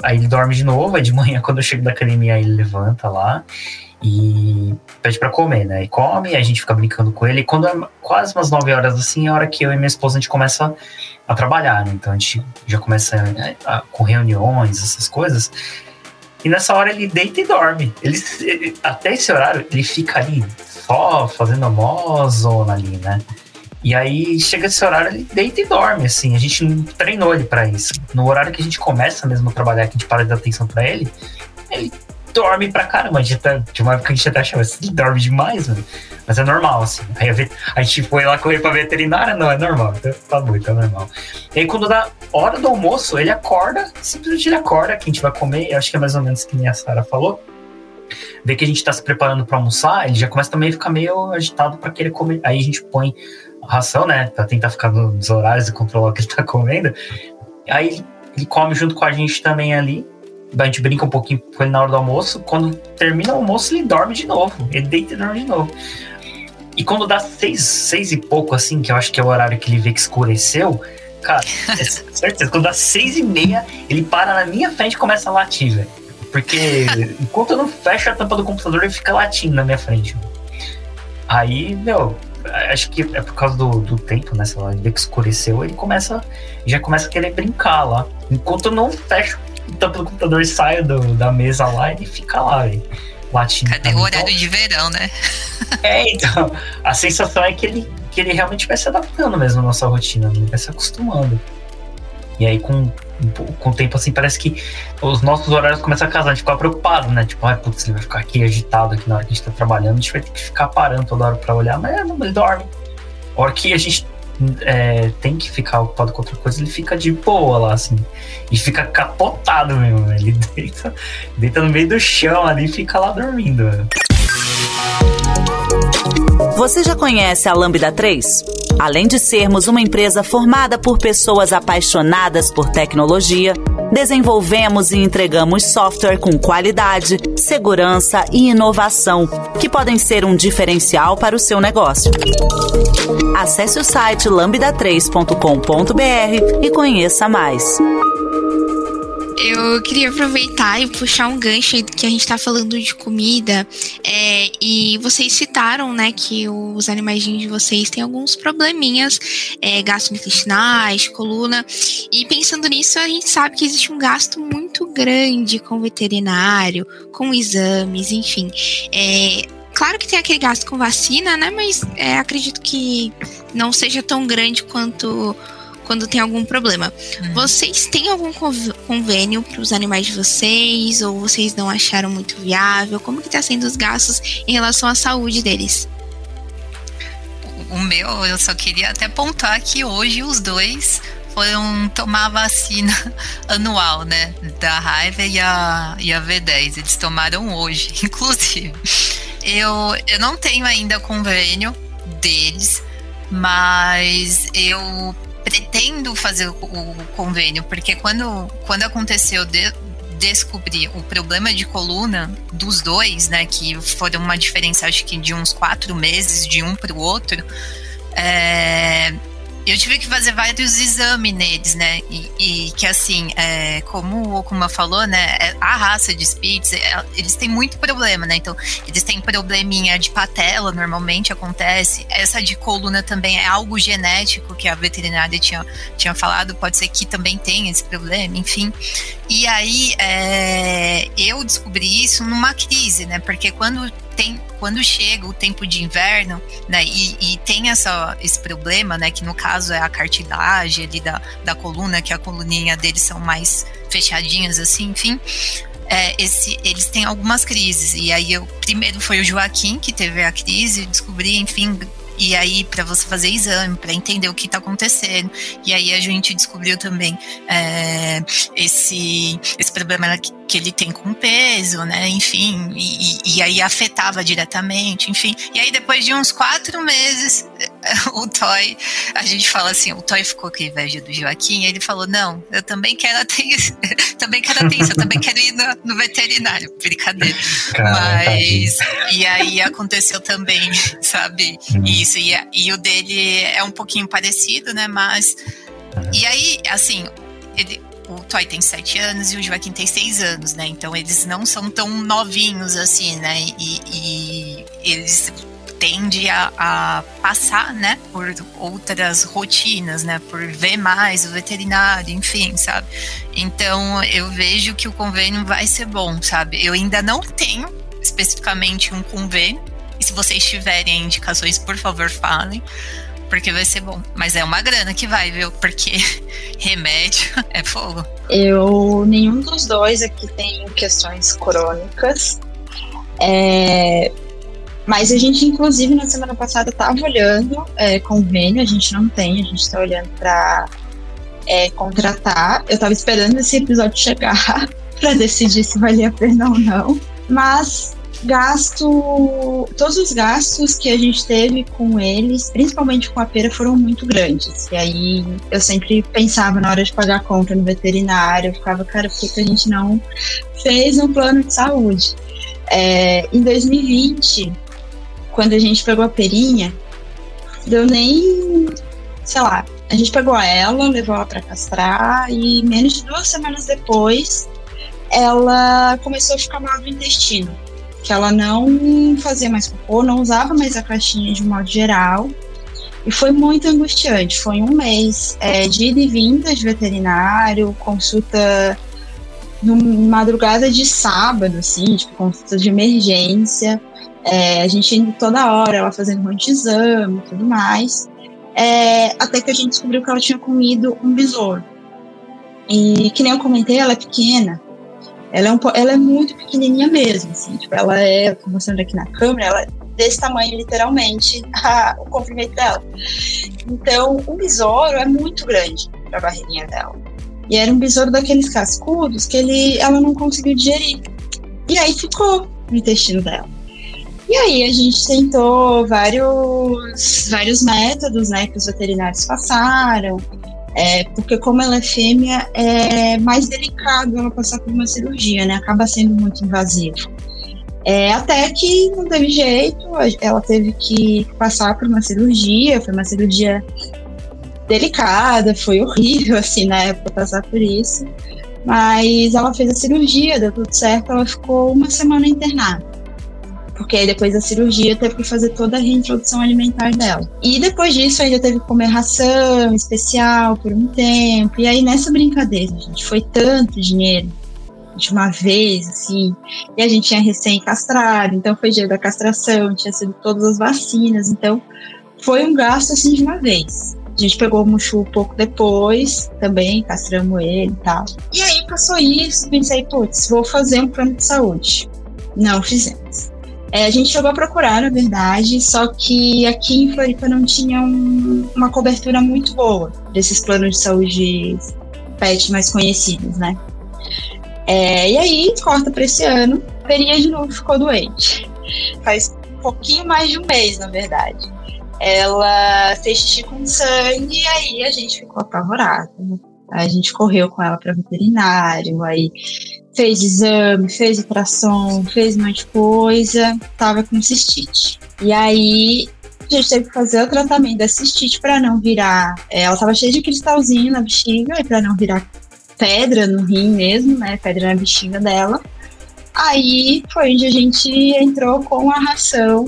Speaker 2: Aí ele dorme de novo, aí de manhã, quando eu chego da academia, ele levanta lá e pede para comer, né? E come, a gente fica brincando com ele. E quando é quase umas 9 horas assim, é a hora que eu e minha esposa a gente começa a trabalhar, né? Então a gente já começa a, a, com reuniões, essas coisas. E nessa hora ele deita e dorme. Ele, ele, até esse horário, ele fica ali só fazendo a mó zona ali, né? E aí chega esse horário, ele deita e dorme, assim. A gente não treinou ele para isso. No horário que a gente começa mesmo a trabalhar, que a gente para de dar atenção para ele, ele dorme pra caramba. A gente tá, de uma época a gente até achava assim, ele dorme demais, mano. Mas é normal, assim. Aí a, vet, a gente foi lá correr pra veterinária, não, é normal. Então, tá então é normal. E aí quando dá hora do almoço, ele acorda, simplesmente ele acorda, que a gente vai comer, acho que é mais ou menos que nem a Sara falou vê que a gente tá se preparando para almoçar, ele já começa também a ficar meio agitado para querer comer. Aí a gente põe ração, né? Pra tentar ficar nos horários e controlar o que ele tá comendo. Aí ele come junto com a gente também ali. A gente brinca um pouquinho com ele na hora do almoço. Quando termina o almoço, ele dorme de novo. Ele deita e dorme de novo. E quando dá seis, seis e pouco, assim, que eu acho que é o horário que ele vê que escureceu, cara, é certeza, quando dá seis e meia, ele para na minha frente e começa a latir, velho. Porque enquanto eu não fecho a tampa do computador, ele fica latindo na minha frente. Aí, meu, acho que é por causa do, do tempo, né? Sei lá, ele vê que escureceu, ele começa, já começa a querer brincar lá. Enquanto eu não fecho o tampa do computador e saio do, da mesa lá, ele fica lá, velho. Latindo.
Speaker 5: Cadê o horário então, de verão, né?
Speaker 2: é, então. A sensação é que ele, que ele realmente vai se adaptando mesmo à nossa rotina, ele vai se acostumando. E aí, com, com o tempo, assim, parece que os nossos horários começam a casar, a gente fica preocupado, né? Tipo, ai, putz, ele vai ficar aqui agitado aqui na hora que a gente tá trabalhando, a gente vai ter que ficar parando toda hora pra olhar, mas não, ele dorme. A hora que a gente é, tem que ficar ocupado com outra coisa, ele fica de boa lá, assim. E fica capotado mesmo, né? Ele deita, deita no meio do chão ali e fica lá dormindo. Né?
Speaker 1: Você já conhece a Lambda 3? Além de sermos uma empresa formada por pessoas apaixonadas por tecnologia, desenvolvemos e entregamos software com qualidade, segurança e inovação, que podem ser um diferencial para o seu negócio. Acesse o site lambda3.com.br e conheça mais.
Speaker 4: Eu queria aproveitar e puxar um gancho que a gente está falando de comida. É, e vocês citaram, né, que os animais de vocês têm alguns probleminhas é, gastrointestinais, coluna. E pensando nisso, a gente sabe que existe um gasto muito grande com veterinário, com exames, enfim. É, claro que tem aquele gasto com vacina, né? Mas é, acredito que não seja tão grande quanto quando tem algum problema. Uhum. Vocês têm algum convênio para os animais de vocês ou vocês não acharam muito viável? Como que está sendo os gastos em relação à saúde deles?
Speaker 5: O meu, eu só queria até pontuar que hoje os dois foram tomar a vacina anual, né? Da raiva e a, e a V10. Eles tomaram hoje, inclusive. eu, eu não tenho ainda convênio deles, mas eu pretendo fazer o, convênio, porque quando, quando aconteceu de, descobrir o problema de coluna dos dois, né, que foram uma diferença acho que de uns quatro meses de um para o outro, é, eu tive que fazer vários exames neles, né? E, e que assim, é, como o Okuma falou, né? É, a raça de Spitz, é, eles têm muito problema, né? Então, eles têm probleminha de patela, normalmente acontece. Essa de coluna também é algo genético que a veterinária tinha, tinha falado, pode ser que também tenha esse problema, enfim. E aí, é, eu descobri isso numa crise, né? Porque quando tem, quando chega o tempo de inverno, né, e, e, tem essa, esse problema, né, que no caso é a cartilagem ali da, da coluna, que a coluninha deles são mais fechadinhas, assim, enfim, é, esse, eles têm algumas crises. E aí, eu, primeiro foi o Joaquim que teve a crise, descobri, enfim, e aí para você fazer exame, para entender o que está acontecendo. E aí a gente descobriu também é, esse, esse problema que, ele tem com peso, né? Enfim, e, e, aí afetava diretamente, enfim. E aí depois de uns quatro meses, o Toy, a gente fala assim, o Toy ficou com inveja do Joaquim, ele falou, não, eu também quero atenção, também quero atenção, eu também quero ir no, no veterinário, brincadeira. Mas, e aí aconteceu também, sabe, hum. isso, e, e o dele é um pouquinho parecido, né, mas, e aí, assim, ele, o Toy tem 7 anos e o Joaquim tem 6 anos, né? Então eles não são tão novinhos assim, né? E, e eles tendem a, a, passar, né, por outras rotinas, né, por ver mais o veterinário, enfim, sabe? Então eu vejo que o convênio vai ser bom, sabe? Eu ainda não tenho especificamente um convênio. E se vocês tiverem indicações, por favor, falem porque vai ser bom. Mas é uma grana que vai, viu? Porque remédio é fogo.
Speaker 3: Eu, nenhum dos dois aqui tem questões crônicas. É, mas a gente, inclusive, na semana passada estava olhando é, convênio, a gente não tem, a gente está olhando para é, contratar. Eu estava esperando esse episódio chegar para decidir se valia a pena ou não. Mas gasto. Todos os gastos que a gente teve com eles, principalmente com a pera, foram muito grandes. E aí eu sempre pensava na hora de pagar a conta no veterinário, eu ficava, cara, por que a gente não fez um plano de saúde? É, em 2020, quando a gente pegou a perinha, deu nem. sei lá. A gente pegou ela, levou ela para castrar e menos de duas semanas depois ela começou a ficar mal do intestino que ela não fazia mais cocô, não usava mais a caixinha de modo geral. E foi muito angustiante. Foi um mês é, de ida e vinda de veterinário, consulta no madrugada de sábado, assim, tipo, consulta de emergência. É, a gente indo toda hora, ela fazendo um monte de exame e tudo mais. É, até que a gente descobriu que ela tinha comido um besouro. E que nem eu comentei, ela é pequena. Ela é, um, ela é muito pequenininha mesmo, assim, tipo, ela é, tô mostrando aqui na câmera, ela é desse tamanho, literalmente, a, o comprimento dela. Então, o besouro é muito grande para a barriguinha dela. E era um besouro daqueles cascudos que ele, ela não conseguiu digerir. E aí ficou no intestino dela. E aí a gente tentou vários, vários métodos, né, que os veterinários passaram. É, porque como ela é fêmea, é mais delicado ela passar por uma cirurgia, né? Acaba sendo muito invasivo. É, até que não teve jeito, ela teve que passar por uma cirurgia, foi uma cirurgia delicada, foi horrível, assim, na época, passar por isso. Mas ela fez a cirurgia, deu tudo certo, ela ficou uma semana internada porque depois da cirurgia teve que fazer toda a reintrodução alimentar dela. E depois disso ainda teve que comer ração especial por um tempo. E aí nessa brincadeira, gente, foi tanto dinheiro de uma vez, assim, e a gente tinha recém-castrado, então foi dia da castração, tinha sido todas as vacinas, então foi um gasto assim de uma vez. A gente pegou o Muxu um pouco depois, também castramos ele e tal. E aí passou isso, pensei, putz, vou fazer um plano de saúde. Não fizemos. É, a gente chegou a procurar, na verdade, só que aqui em Floripa não tinha um, uma cobertura muito boa desses planos de saúde pet mais conhecidos, né? É, e aí, corta para esse ano, a Perinha de novo ficou doente. Faz pouquinho mais de um mês, na verdade. Ela fez xixi com sangue e aí a gente ficou apavorado. A gente correu com ela para veterinário, aí fez exame, fez ultrassom, fez um monte de coisa, tava com cistite. E aí a gente teve que fazer o tratamento da cistite para não virar. É, ela tava cheia de cristalzinho na bexiga e para não virar pedra no rim mesmo, né? Pedra na bexiga dela. Aí foi onde a gente entrou com a ração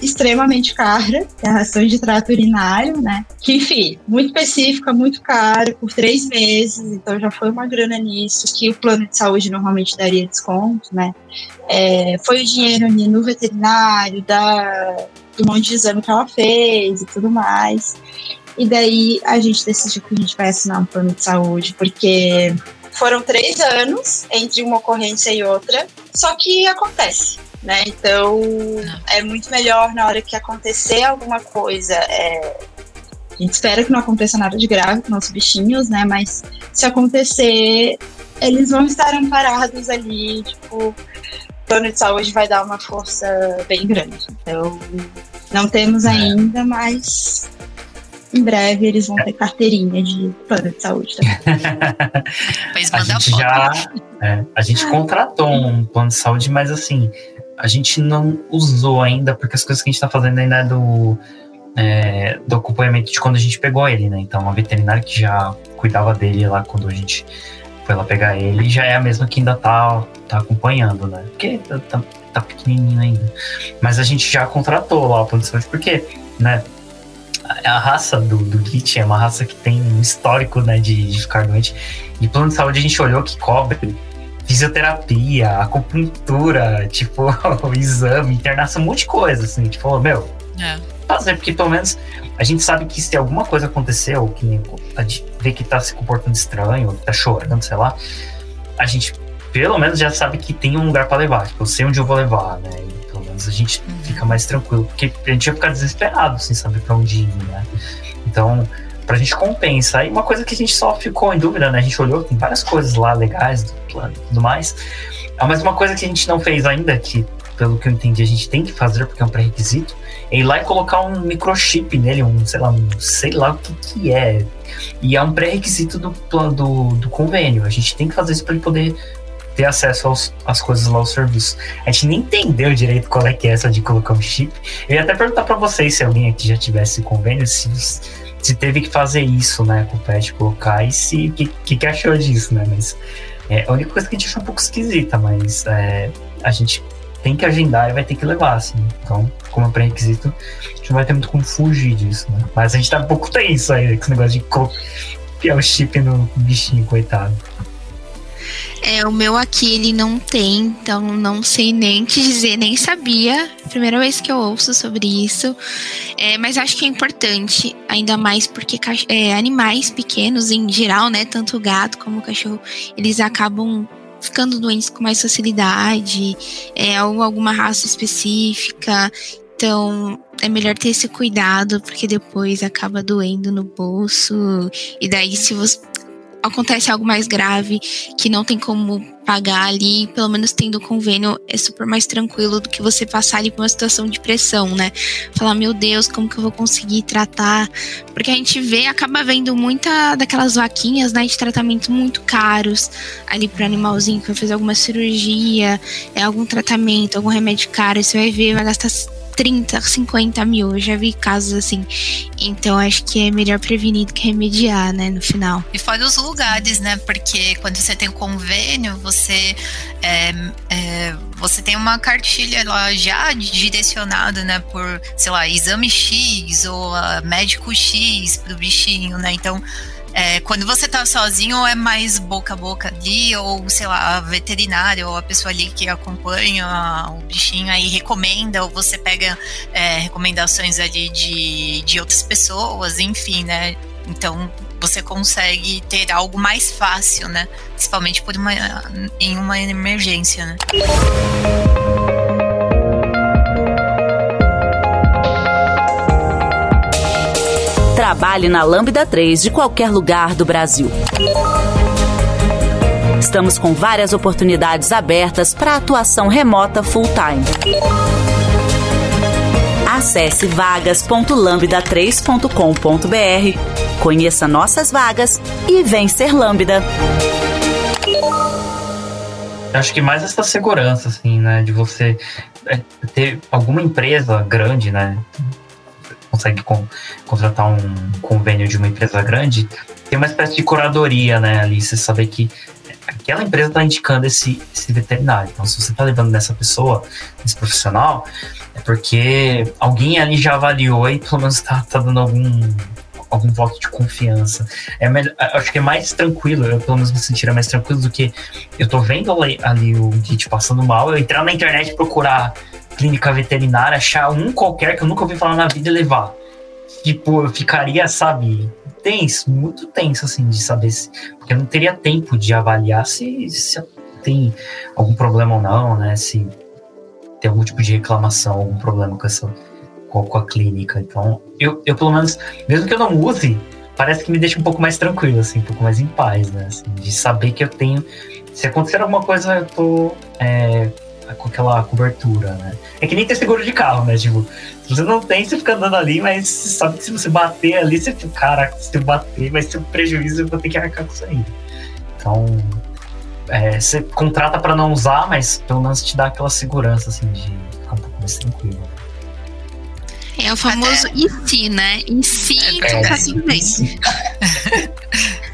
Speaker 3: extremamente cara, é a ração de trato urinário, né? Que, enfim, muito específica, muito caro, por três meses, então já foi uma grana nisso, que o plano de saúde normalmente daria desconto, né? É, foi o dinheiro ali no veterinário, da, do monte de exame que ela fez e tudo mais. E daí a gente decidiu que a gente vai assinar um plano de saúde, porque foram três anos entre uma ocorrência e outra, só que acontece né? Então é muito melhor na hora que acontecer alguma coisa. É, a gente espera que não aconteça nada de grave com nossos bichinhos, né? Mas se acontecer, eles vão estar amparados ali, tipo, o plano de saúde vai dar uma força bem grande. Então, não temos é. ainda, mas em breve eles vão ter carteirinha de plano de saúde também.
Speaker 2: pois a gente já é, a gente contratou um plano de saúde, mas assim, a gente não usou ainda, porque as coisas que a gente está fazendo ainda é do, é, do acompanhamento de quando a gente pegou ele, né? Então, a veterinária que já cuidava dele lá quando a gente foi lá pegar ele, já é a mesma que ainda tá, tá acompanhando, né? Porque tá, tá, tá pequenininho ainda. Mas a gente já contratou lá o plano de saúde, porque, né? A raça do, do Git é uma raça que tem um histórico, né, de, de ficar doente. E plano de saúde a gente olhou que cobre fisioterapia, acupuntura, tipo, exame, internação, um monte de coisa, assim, tipo, meu, é. fazer, porque pelo menos a gente sabe que se alguma coisa aconteceu, que a gente vê que tá se comportando estranho, que tá chorando, sei lá, a gente pelo menos já sabe que tem um lugar para levar, tipo, eu sei onde eu vou levar, né, e pelo menos a gente uhum. fica mais tranquilo, porque a gente ia ficar desesperado sem saber pra onde ir, né, então pra gente compensa. E uma coisa que a gente só ficou em dúvida, né? A gente olhou, tem várias coisas lá legais do plano e tudo mais. Ah, mas uma coisa que a gente não fez ainda, que pelo que eu entendi a gente tem que fazer, porque é um pré-requisito, é ir lá e colocar um microchip nele, um, sei lá, um, sei lá o que que é. E é um pré-requisito do, do, do convênio. A gente tem que fazer isso para ele poder ter acesso aos, às coisas lá, aos serviços. A gente nem entendeu direito qual é que é essa de colocar um chip. Eu ia até perguntar para vocês se alguém aqui já tivesse convênio, se se teve que fazer isso, né, com o pet colocar e se que, que, que achou disso, né? Mas é, a única coisa que a gente achou um pouco esquisita, mas é, a gente tem que agendar e vai ter que levar, assim. Então, como é pré-requisito, a gente não vai ter muito como fugir disso, né? Mas a gente tá um pouco tenso aí com esse negócio de copiar o chip no bichinho, coitado.
Speaker 4: É, o meu aqui ele não tem, então não sei nem te dizer, nem sabia. Primeira vez que eu ouço sobre isso. É, mas acho que é importante, ainda mais porque é, animais pequenos em geral, né? Tanto o gato como o cachorro, eles acabam ficando doentes com mais facilidade, é, ou alguma raça específica. Então, é melhor ter esse cuidado, porque depois acaba doendo no bolso. E daí, se você acontece algo mais grave que não tem como pagar ali, pelo menos tendo convênio, é super mais tranquilo do que você passar ali por uma situação de pressão, né? Falar, meu Deus, como que eu vou conseguir tratar? Porque a gente vê, acaba vendo muita daquelas vaquinhas, né, de tratamento muito caros ali pro animalzinho que vai fazer alguma cirurgia, é algum tratamento, algum remédio caro, você vai ver, vai gastar 30, 50 mil. Eu já vi casos assim. Então acho que é melhor prevenir do que remediar, né, no final.
Speaker 5: E fora os lugares, né? Porque quando você tem convênio, você é, é, você tem uma cartilha lá já direcionada, né, por, sei lá, exame X ou médico X pro bichinho, né? Então é, quando você tá sozinho, é mais boca a boca ali, ou sei lá, a veterinária ou a pessoa ali que acompanha o bichinho aí recomenda, ou você pega é, recomendações ali de, de outras pessoas, enfim, né? Então você consegue ter algo mais fácil, né? Principalmente por uma, em uma emergência, né?
Speaker 1: Trabalhe na Lambda 3 de qualquer lugar do Brasil. Estamos com várias oportunidades abertas para atuação remota full-time. Acesse vagas.lambda3.com.br, conheça nossas vagas e vem ser Lambda.
Speaker 2: Acho que mais essa segurança, assim, né? De você é, ter alguma empresa grande, né? Consegue com, contratar um convênio de uma empresa grande, tem uma espécie de curadoria, né? Ali, você saber que aquela empresa está indicando esse, esse veterinário. Então, se você está levando nessa pessoa, esse profissional, é porque alguém ali já avaliou e pelo menos está tá dando algum, algum voto de confiança. É melhor, acho que é mais tranquilo, eu pelo menos me sentiria mais tranquilo do que eu tô vendo ali, ali o Git passando mal, eu entrar na internet procurar clínica veterinária, achar um qualquer que eu nunca ouvi falar na vida e levar. Tipo, eu ficaria, sabe, tenso, muito tenso, assim, de saber se. Porque eu não teria tempo de avaliar se, se tem algum problema ou não, né? Se tem algum tipo de reclamação, algum problema com essa com, a clínica. Então, eu, eu pelo menos, mesmo que eu não use, parece que me deixa um pouco mais tranquilo, assim, um pouco mais em paz, né? Assim, de saber que eu tenho. Se acontecer alguma coisa, eu tô. É, com aquela cobertura, né? É que nem ter seguro de carro, né? Tipo, se você não tem, você fica andando ali, mas você sabe que se você bater ali, você fica, cara, se eu bater, vai ser um prejuízo, eu vou ter que arcar com isso aí. Então, é, você contrata para não usar, mas pelo menos te dá aquela segurança, assim, de ficar um pouco mais tranquilo.
Speaker 4: É o famoso Até... e se, né? Em si, é, nunca se vem.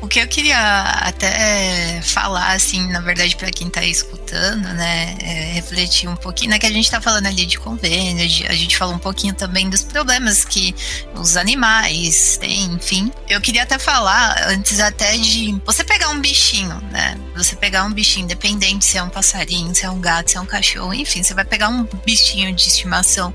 Speaker 5: O que eu queria até falar, assim, na verdade, para quem está escutando, né, é refletir um pouquinho, né, que a gente está falando ali de convênio, a gente falou um pouquinho também dos problemas que os animais têm, enfim. Eu queria até falar, antes até de você pegar um bichinho, né, você pegar um bichinho, independente se é um passarinho, se é um gato, se é um cachorro, enfim, você vai pegar um bichinho de estimação,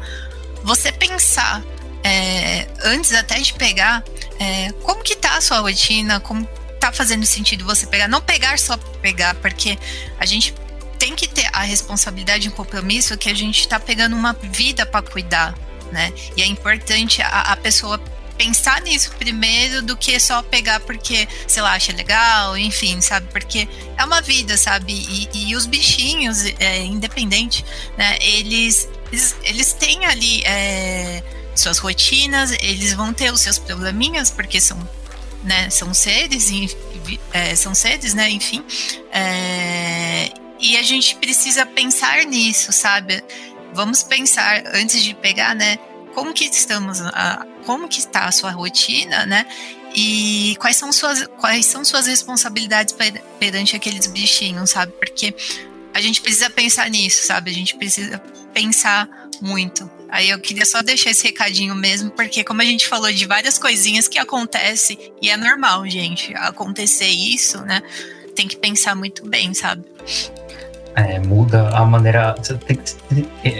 Speaker 5: você pensar é, antes até de pegar, é, como que tá a sua rotina, como tá fazendo sentido você pegar, não pegar só pegar, porque a gente tem que ter a responsabilidade e o compromisso que a gente está pegando uma vida para cuidar, né? E é importante a, a, pessoa pensar nisso primeiro do que só pegar porque, sei lá, acha legal, enfim, sabe? Porque é uma vida, sabe? E, e os bichinhos, é, independente, né? Eles, eles, eles têm ali. É, suas rotinas, eles vão ter os seus probleminhas, porque são, né, são seres, é, são seres, né, enfim. É, e a gente precisa pensar nisso, sabe? Vamos pensar antes de pegar, né? Como que estamos, a, como que está a sua rotina, né? E quais são suas, quais são suas responsabilidades perante aqueles bichinhos, sabe? Porque a gente precisa pensar nisso, sabe? A gente precisa pensar muito. Aí eu queria só deixar esse recadinho mesmo, porque como a gente falou de várias coisinhas que acontecem, e é normal, gente, acontecer isso, né? Tem que pensar muito bem, sabe?
Speaker 2: É, muda a maneira. Você, tem,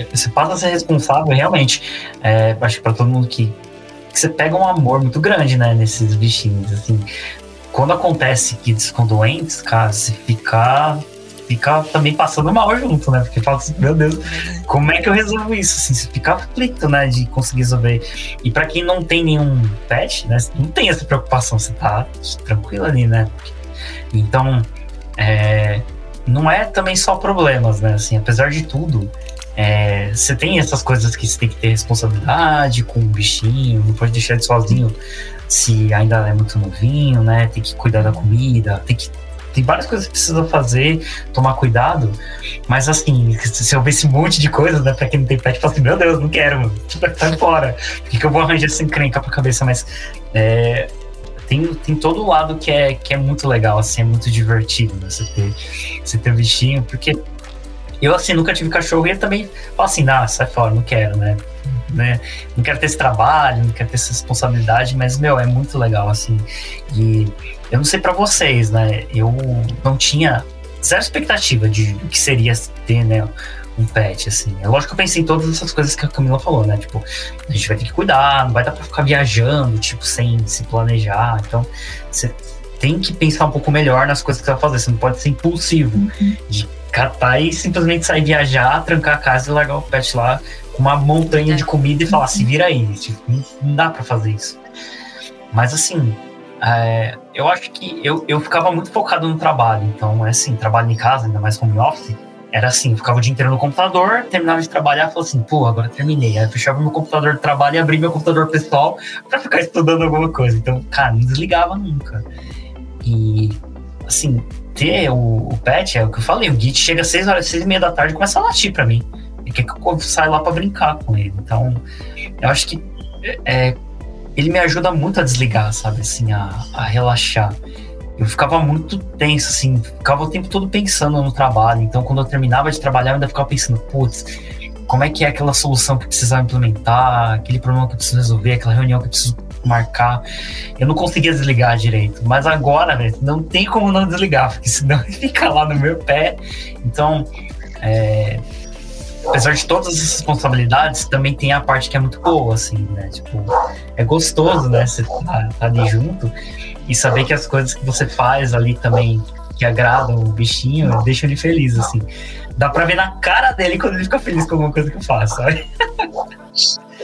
Speaker 2: você passa a ser responsável, realmente. É, acho que para todo mundo que, que você pega um amor muito grande, né, nesses bichinhos. Assim, quando acontece que eles ficam doentes, cara, você fica fica também passando mal junto, né? Porque fala assim, meu Deus, como é que eu resolvo isso? Assim, você fica aflito, né? De conseguir resolver. E para quem não tem nenhum pet, né? Não tem essa preocupação, você tá tranquilo ali, né? Então, é, não é também só problemas, né? Assim, apesar de tudo, é, você tem essas coisas que você tem que ter responsabilidade com o bichinho, não pode deixar ele sozinho se ainda é muito novinho, né? Tem que cuidar da comida, tem que tem várias coisas que precisa fazer, tomar cuidado. Mas assim, se eu ver esse monte de coisas, né, pra quem não tem pet, fala assim, meu Deus, não quero, mano. Sai fora. Por que, que eu vou arranjar essa encrenca pra cabeça? Mas é, tem, tem todo o lado que é, que é muito legal, assim, é muito divertido, né, você ter, você ter bichinho, porque eu, assim, nunca tive cachorro e também falo assim, ah, sai fora, não quero, né? né? Não quero ter esse trabalho, não quero ter essa responsabilidade, mas, meu, é muito legal, assim. E eu não sei para vocês, né? Eu não tinha zero expectativa de o que seria ter, né? Um pet, assim. É lógico que eu pensei em todas essas coisas que a Camila falou, né? Tipo, a gente vai ter que cuidar, não vai dar pra ficar viajando, tipo, sem se planejar. Então, você tem que pensar um pouco melhor nas coisas que você vai fazer. Você não pode ser impulsivo uhum. de catar e simplesmente sair viajar, trancar a casa e largar o pet lá com uma montanha é. de comida e falar, se vira aí. Tipo, não dá para fazer isso. Mas assim, é, eu acho que eu, eu ficava muito focado no trabalho. Então, é assim, trabalho em casa, ainda mais home office, era assim, ficava o dia inteiro no computador, terminava de trabalhar, falava assim, pô, agora terminei. Aí fechava meu computador de trabalho e abria meu computador pessoal para ficar estudando alguma coisa. Então, cara, não desligava nunca. E, assim, ter o, o pet, é o que eu falei, o Git chega às 6 horas, 6 e meia da tarde e começa a latir para mim. E quer que eu saia lá para brincar com ele. Então, eu acho que é, ele me ajuda muito a desligar, sabe, assim, a, a relaxar eu ficava muito tenso, assim, ficava o tempo todo pensando no trabalho. Então, quando eu terminava de trabalhar, eu ainda ficava pensando, putz, como é que é aquela solução que eu precisava implementar, aquele problema que eu preciso resolver, aquela reunião que eu preciso marcar. Eu não conseguia desligar direito. Mas agora, velho, não tem como não desligar, porque senão fica lá no meu pé. Então, é, apesar de todas as responsabilidades, também tem a parte que é muito boa, assim, né? Tipo, é gostoso, né? Você tá, tá ali junto e saber que as coisas que você faz ali também que agradam o bichinho deixam ele feliz, assim. Dá pra ver na cara dele quando ele fica feliz com alguma coisa que eu faço, sabe?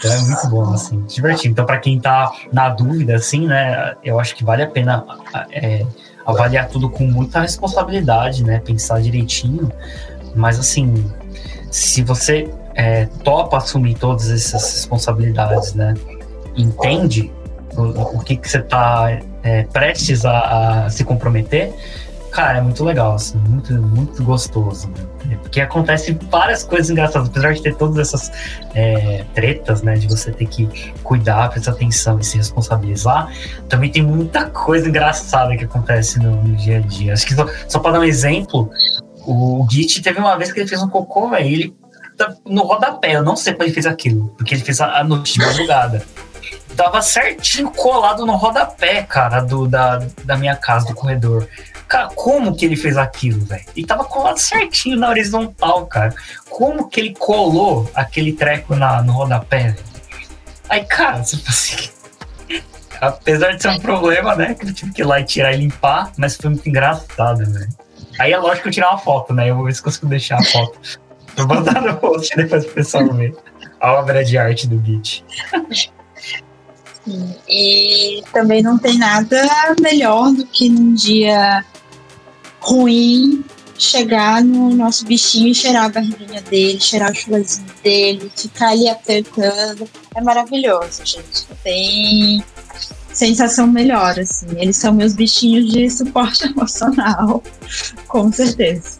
Speaker 2: Então é muito bom, assim, divertido. Então, para quem tá na dúvida, assim, né, eu acho que vale a pena é, avaliar tudo com muita responsabilidade, né, pensar direitinho. Mas, assim, se você é, topa assumir todas essas responsabilidades, né, entende o, o que, que você está é, prestes a, a, se comprometer, cara, é muito legal, assim, muito, muito gostoso. Né? Porque acontece várias coisas engraçadas, apesar de ter todas essas é, tretas, né, de você ter que cuidar, prestar atenção e se responsabilizar, também tem muita coisa engraçada que acontece no, no dia a dia. Acho que só, só para dar um exemplo, o Git teve uma vez que ele fez um cocô, véio, ele tá no rodapé, eu não sei como ele fez aquilo, porque ele fez a, a noite de madrugada tava certinho colado no rodapé, cara, do, da, da minha casa, do corredor. Cara, como que ele fez aquilo, velho? E tava colado certinho na horizontal, cara. Como que ele colou aquele treco na, no rodapé, véio? Aí, cara, você assim. Apesar de ser um problema, né? Que eu tive que ir lá e tirar e limpar, mas foi muito engraçado, velho. Aí é lógico que eu tirar uma foto, né? Eu vou ver se consigo deixar a foto. Vou mandar no post depois pro pessoal ver. A obra de arte do Git.
Speaker 3: Sim. E também não tem nada melhor do que num dia ruim chegar no nosso bichinho e cheirar a barriguinha dele, cheirar o chulazinho dele, ficar ali apertando. É maravilhoso, gente. Tem sensação melhor, assim. Eles são meus bichinhos de suporte emocional, com certeza.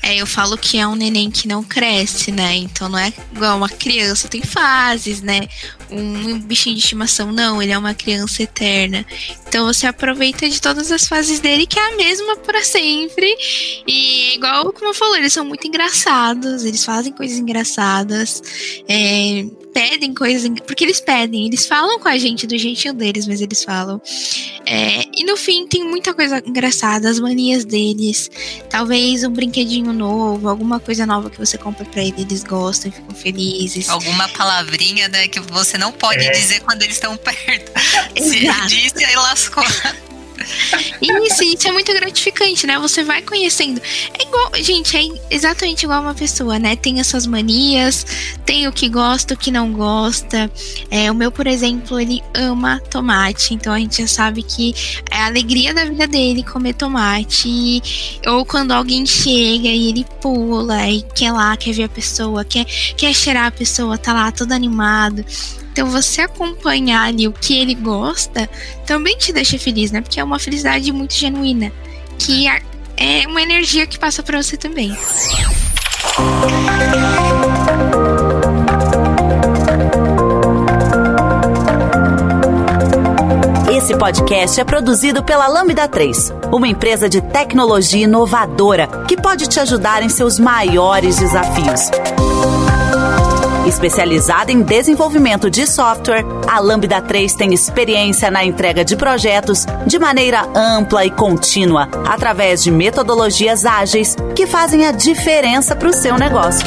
Speaker 4: É, eu falo que é um neném que não cresce, né? Então não é igual uma criança, tem fases, né? Um bichinho de estimação, não, ele é uma criança eterna. Então você aproveita de todas as fases dele, que é a mesma para sempre. E igual como eu falou, eles são muito engraçados, eles fazem coisas engraçadas. É, pedem coisas, porque eles pedem, eles falam com a gente do jeitinho deles, mas eles falam. É, e no fim tem muita coisa engraçada, as manias deles, talvez um brinquedinho novo, alguma coisa nova que você compra para eles, eles gostam, ficam felizes.
Speaker 5: Alguma palavrinha, né, que você não pode é. dizer quando eles estão perto. Se disse, aí lascou.
Speaker 4: Isso, isso é muito gratificante, né? Você vai conhecendo. É igual, gente, é exatamente igual uma pessoa, né? Tem as suas manias, tem o que gosta, o que não gosta. É, o meu, por exemplo, ele ama tomate, então a gente já sabe que é a alegria da vida dele comer tomate. Ou quando alguém chega e ele pula e quer lá, quer ver a pessoa, quer, quer cheirar a pessoa, tá lá todo animado. Então você acompanhar ali o que ele gosta também te deixa feliz, né? Porque é uma felicidade muito genuína, que é uma energia que passa para você também.
Speaker 1: Esse podcast é produzido pela Lambda 3, uma empresa de tecnologia inovadora que pode te ajudar em seus maiores desafios. Especializada em desenvolvimento de software, a Lambda 3 tem experiência na entrega de projetos de maneira ampla e contínua, através de metodologias ágeis que fazem a diferença para o seu negócio.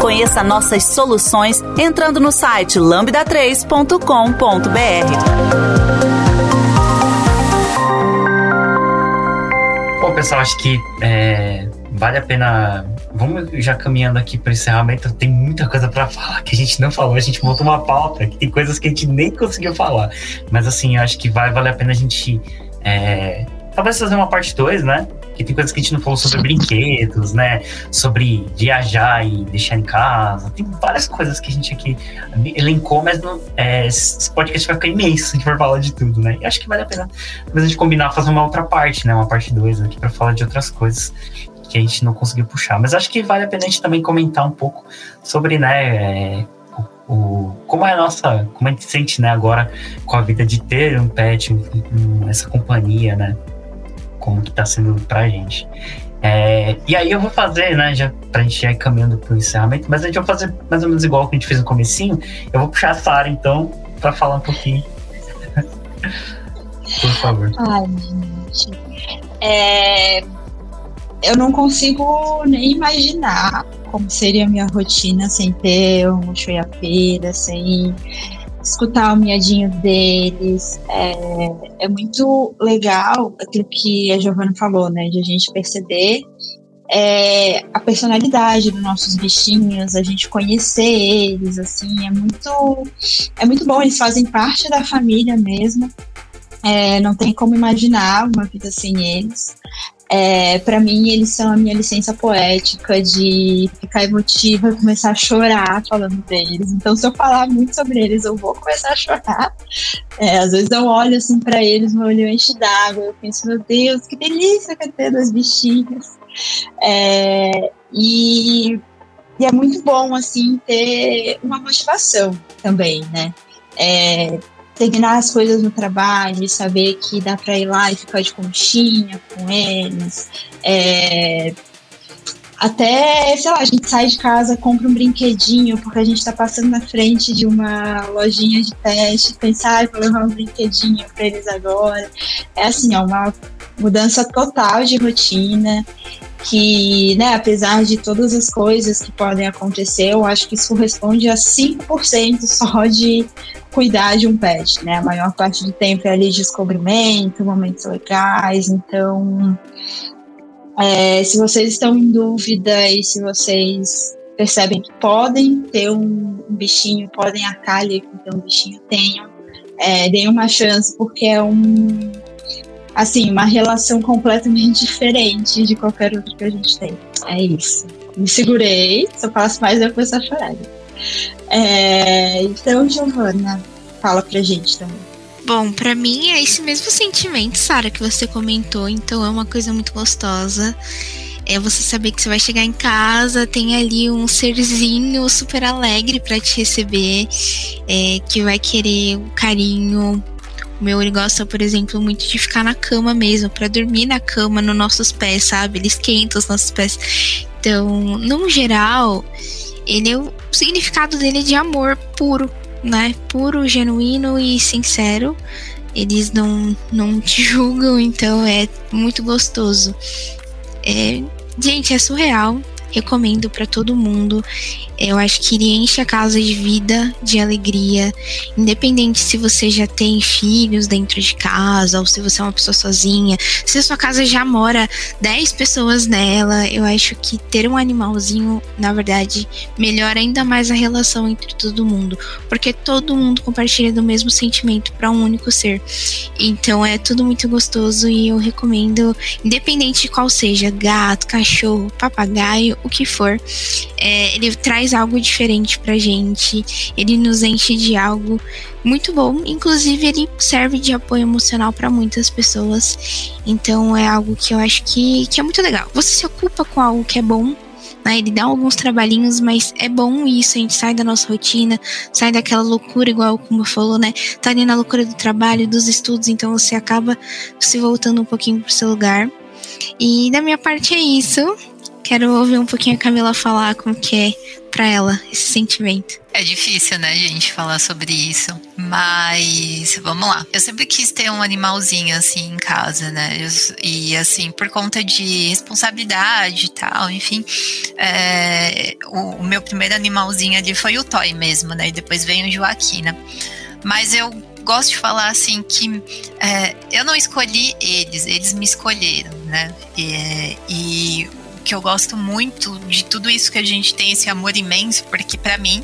Speaker 1: Conheça nossas soluções entrando no site lambda3.com.br.
Speaker 2: Pô, pessoal, acho que é, vale a pena vamos já caminhando aqui para o encerramento. Tem muita coisa para falar que a gente não falou. A gente montou uma pauta que tem coisas que a gente nem conseguiu falar. Mas assim, acho que vai valer a pena a gente é, talvez fazer uma parte 2, né? que tem coisas que a gente não falou sobre brinquedos, né? Sobre viajar e deixar em casa. Tem várias coisas que a gente aqui elencou, mas não, é, esse podcast vai ficar imenso se a gente for falar de tudo, né? E acho que vale a pena talvez a gente combinar fazer uma outra parte, né? Uma parte 2 aqui para falar de outras coisas que a gente não conseguiu puxar. Mas acho que vale a pena a gente também comentar um pouco sobre, né? É, o, como é a nossa, como a gente sente, né, agora com a vida de ter um pet, um, um, essa companhia, né, como que tá sendo pra gente. É, e aí eu vou fazer, né, já pra gente ir caminhando pro encerramento, mas a gente vai fazer mais ou menos igual que a gente fez no comecinho, eu vou puxar a Sara, então, para falar um pouquinho. Por favor.
Speaker 3: Ai, gente. É, eu não consigo nem imaginar como seria a minha rotina sem ter um feira, sem escutar o miadinho deles. É, é muito legal aquilo que a Giovana falou, né? De a gente perceber é, a personalidade dos nossos bichinhos, a gente conhecer eles, assim, é muito, é muito bom, eles fazem parte da família mesmo. É, não tem como imaginar uma vida sem eles. É, para mim, eles são a minha licença poética de ficar emotiva começar a chorar falando deles. Então, se eu falar muito sobre eles, eu vou começar a chorar. É, às vezes eu olho assim para eles, meu olho enche d'água. Eu penso, meu Deus, que delícia que é ter dois bichinhos. É, e, e, é muito bom assim ter uma motivação também, né? Terminar as coisas no trabalho e saber que dá para ir lá e ficar de conchinha com eles. É, até, sei lá, a gente sai de casa, compra um brinquedinho, porque a gente está passando na frente de uma lojinha de teste, pensar, ah, vou levar um brinquedinho para eles agora. É assim, é uma mudança total de rotina que, né, apesar de todas as coisas que podem acontecer, eu acho que isso corresponde a 5% só de cuidar de um pet, né? A maior parte do tempo é ali descobrimento, momentos legais, então é, se vocês estão em dúvida e se vocês percebem que podem ter um, bichinho, podem ali com ter um bichinho, tenham, é, deem uma chance, porque é um assim, uma relação completamente diferente de qualquer outro que a gente tem. É isso. Me segurei, se eu faço mais, começo a chorar. É, então, Giovana, fala pra gente também.
Speaker 4: Bom, para mim é esse mesmo sentimento, Sara, que você comentou, então é uma coisa muito gostosa. É você saber que você vai chegar em casa, tem ali um serzinho super alegre para te receber, é, que vai querer o carinho, o meu ele gosta, por exemplo, muito de ficar na cama mesmo, para dormir na cama nos nossos pés, sabe? Ele esquenta os nossos pés. Então, no geral, ele é o significado dele é de amor puro, né? Puro, genuíno e sincero. Eles não, não te julgam, então é muito gostoso. É, gente, é surreal recomendo para todo mundo. Eu acho que ele enche a casa de vida, de alegria, independente se você já tem filhos dentro de casa ou se você é uma pessoa sozinha. Se a sua casa já mora 10 pessoas nela, eu acho que ter um animalzinho, na verdade, melhora ainda mais a relação entre todo mundo, porque todo mundo compartilha do mesmo sentimento para um único ser. Então é tudo muito gostoso e eu recomendo, independente de qual seja, gato, cachorro, papagaio, o que for, é, ele traz algo diferente pra gente, ele nos enche de algo muito bom, inclusive ele serve de apoio emocional para muitas pessoas, então é algo que eu acho que, que é muito legal. Você se ocupa com algo que é bom, né? Ele dá alguns trabalhinhos, mas é bom isso, a gente sai da nossa rotina, sai daquela loucura, igual como falou, né? Tá ali na loucura do trabalho, dos estudos, então você acaba se voltando um pouquinho pro seu lugar. E da minha parte é isso. Quero ouvir um pouquinho a Camila falar como que é para ela esse sentimento.
Speaker 5: É difícil, né, gente, falar sobre isso. Mas vamos lá. Eu sempre quis ter um animalzinho assim em casa, né? E assim, por conta de responsabilidade e tal, enfim. É, o, o, meu primeiro animalzinho ali foi o Toy mesmo, né? E depois veio o Joaquina. Mas eu gosto de falar assim que é, eu não escolhi eles, eles me escolheram, né? e, e que eu gosto muito de tudo isso que a gente tem, esse amor imenso, porque para mim,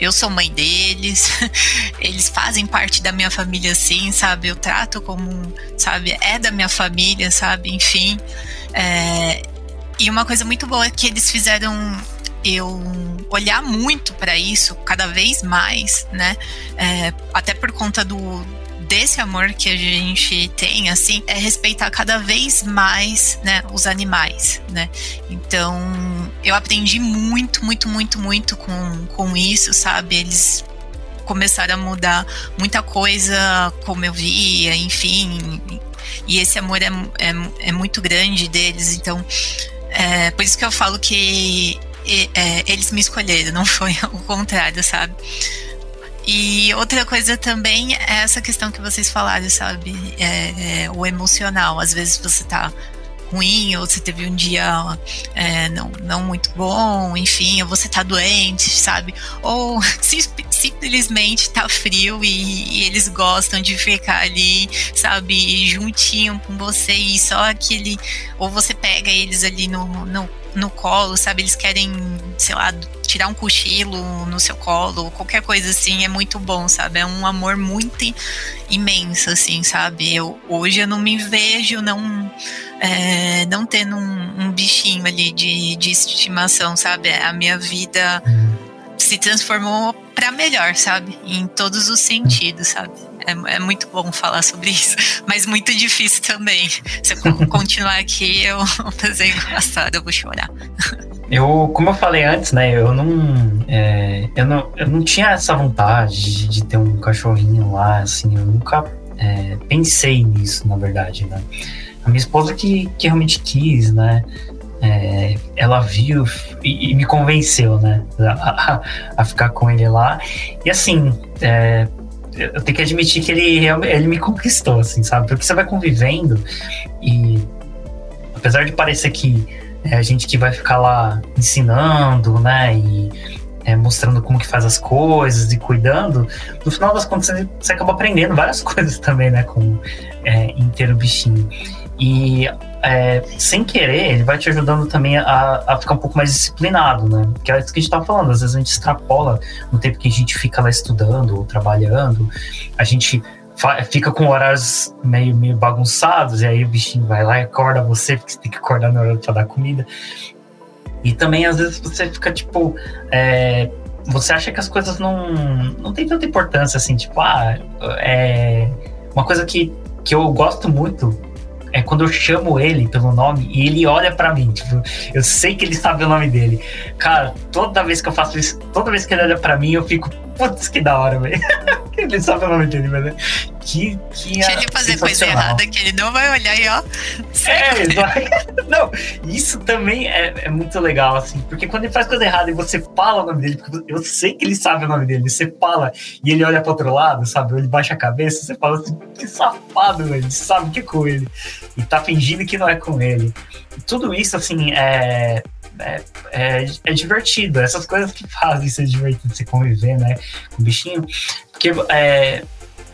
Speaker 5: eu sou mãe deles, eles fazem parte da minha família sim, sabe? Eu trato como, sabe, é da minha família, sabe? Enfim. É, e uma coisa muito boa é que eles fizeram eu olhar muito para isso cada vez mais, né? É, até por conta do desse amor que a gente tem, assim, é respeitar cada vez mais, né, os animais, né? Então, eu aprendi muito, muito, muito, muito com, com isso, sabe? Eles começaram a mudar muita coisa como eu via, enfim. E esse amor é, é, é muito grande deles, então. É, por isso que eu falo que é, eles me escolheram, não foi o contrário, sabe? E outra coisa também é essa questão que vocês falaram, sabe? É, é, o emocional. Às vezes você tá ruim, ou você teve um dia é, não, não muito bom, enfim, ou você tá doente, sabe? Ou simplesmente tá frio e, e, eles gostam de ficar ali, sabe, juntinho com você e só aquele. Ou você pega eles ali no, no, no colo, sabe? Eles querem, sei lá, tirar um cochilo no seu colo, qualquer coisa assim, é muito bom, sabe? É um amor muito imenso, assim, sabe? Eu, hoje eu não me vejo não, é, não tendo um, um, bichinho ali de, de estimação, sabe? A minha vida se transformou para melhor, sabe? Em todos os sentidos, sabe? É, é, muito bom falar sobre isso, mas muito difícil também. Se eu continuar aqui, eu vou fazer engraçado, eu vou chorar.
Speaker 2: Eu, como eu falei antes, né, eu não, é, eu não, eu não tinha essa vontade de, de, ter um cachorrinho lá, assim, eu nunca é, pensei nisso, na verdade, né. A minha esposa que, que realmente quis, né, é, ela viu e, e, me convenceu, né, a, a, ficar com ele lá. E assim, é, eu tenho que admitir que ele, ele me conquistou, assim, sabe? Porque você vai convivendo e apesar de parecer que é a gente que vai ficar lá ensinando, né? E é, mostrando como que faz as coisas e cuidando, no final das contas você, você acaba aprendendo várias coisas também, né? Com é, inteiro bichinho. E é, sem querer, ele vai te ajudando também a, a, ficar um pouco mais disciplinado, né? Que é isso que a gente tá falando, às vezes a gente extrapola no tempo que a gente fica lá estudando ou trabalhando, a gente fica com horários meio, meio bagunçados, e aí o bichinho vai lá e acorda você, porque você tem que acordar na hora pra dar comida. E também, às vezes, você fica, tipo, é, você acha que as coisas não, não tem tanta importância, assim, tipo, ah, é... Uma coisa que, que eu gosto muito é quando eu chamo ele pelo nome e ele olha para mim, tipo, eu sei que ele sabe o nome dele. Cara, toda vez que eu faço isso, toda vez que ele olha para mim, eu fico, putz, que da hora, velho. ele sabe o nome dele, mas que, que
Speaker 5: Deixa ele fazer coisa errada que ele não vai olhar e ó. É,
Speaker 2: vai. não, isso também é, é, muito legal, assim, porque quando ele faz coisa errada e você fala o nome dele, porque eu sei que ele sabe o nome dele, você fala e ele olha para outro lado, sabe? Ele baixa a cabeça, você fala assim, que safado, velho, ele sabe que é com ele. E tá fingindo que não é com ele. E tudo isso, assim, é, é, é, é, divertido. Essas coisas que fazem ser divertido, você conviver, né, com o bichinho. Porque é,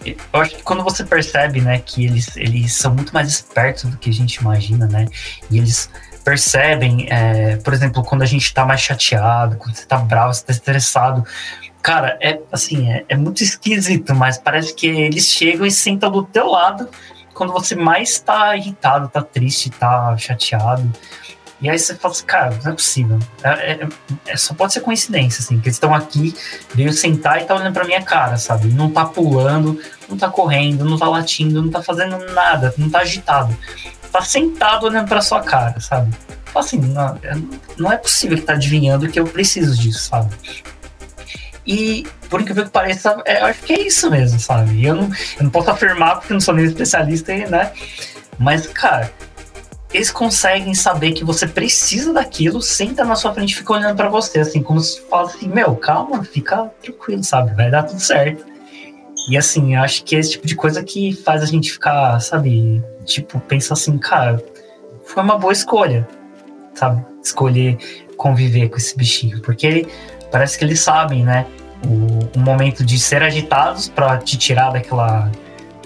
Speaker 2: eu acho que quando você percebe, né, que eles, eles são muito mais espertos do que a gente imagina, né, e eles percebem, é, por exemplo, quando a gente tá mais chateado, quando você tá bravo, você tá estressado, cara, é assim, é, é muito esquisito, mas parece que eles chegam e sentam do teu lado quando você mais tá irritado, tá triste, tá chateado. E aí você fala assim, cara, não é possível. É, é, é só pode ser coincidência, assim, que eles estão aqui, veio sentar e tá olhando pra minha cara, sabe? Não tá pulando, não tá correndo, não tá latindo, não tá fazendo nada, não tá agitado. Tá sentado olhando pra sua cara, sabe? Fala assim, não, é, não é possível que tá adivinhando que eu preciso disso, sabe? E, por incrível que pareça, é, eu acho que é isso mesmo, sabe? Eu não, eu não posso afirmar porque não sou nem especialista, né? Mas, cara, eles conseguem saber que você precisa daquilo, senta na sua frente e fica olhando para você, assim, como se fala assim, meu, calma, fica tranquilo, sabe? Vai dar tudo certo. E assim, acho que é esse tipo de coisa que faz a gente ficar, sabe, tipo, pensar assim, cara, foi uma boa escolha, sabe? Escolher conviver com esse bichinho, porque parece que eles sabem, né? O, o momento de ser agitados para te tirar daquela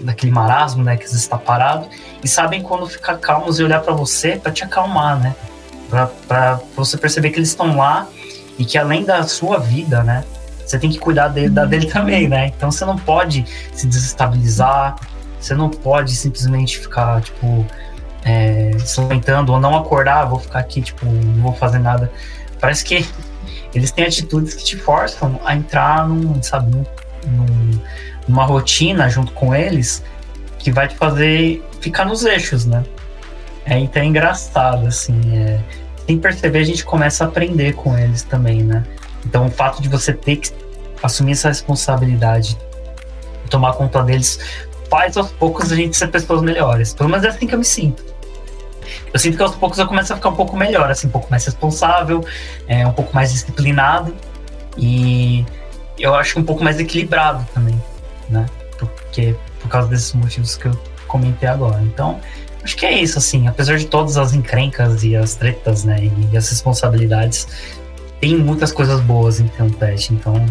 Speaker 2: daquele marasmo, né, que você está parado, e sabem quando ficar calmos e olhar para você para te acalmar, né? para você perceber que eles estão lá e que além da sua vida, né? Você tem que cuidar dele, da dele também, né? Então você não pode se desestabilizar, você não pode simplesmente ficar, tipo, é, se lamentando ou não acordar, vou ficar aqui, tipo, não vou fazer nada. Parece que eles têm atitudes que te forçam a entrar num, sabe, num, numa rotina junto com eles que vai te fazer ficar nos eixos, né? É, então é engraçado, assim. É, sem perceber, a gente começa a aprender com eles também, né? Então o fato de você ter que assumir essa responsabilidade, tomar conta deles, faz aos poucos a gente ser pessoas melhores. Pelo menos é assim que eu me sinto. Eu sinto que aos poucos eu começo a ficar um pouco melhor, assim, um pouco mais responsável, é, um pouco mais disciplinado e eu acho um pouco mais equilibrado também, né? Porque por causa desses motivos que eu comentei agora. Então, acho que é isso, assim, apesar de todas as encrencas e as tretas, né, e as responsabilidades, tem muitas coisas boas em ter um pet. Então,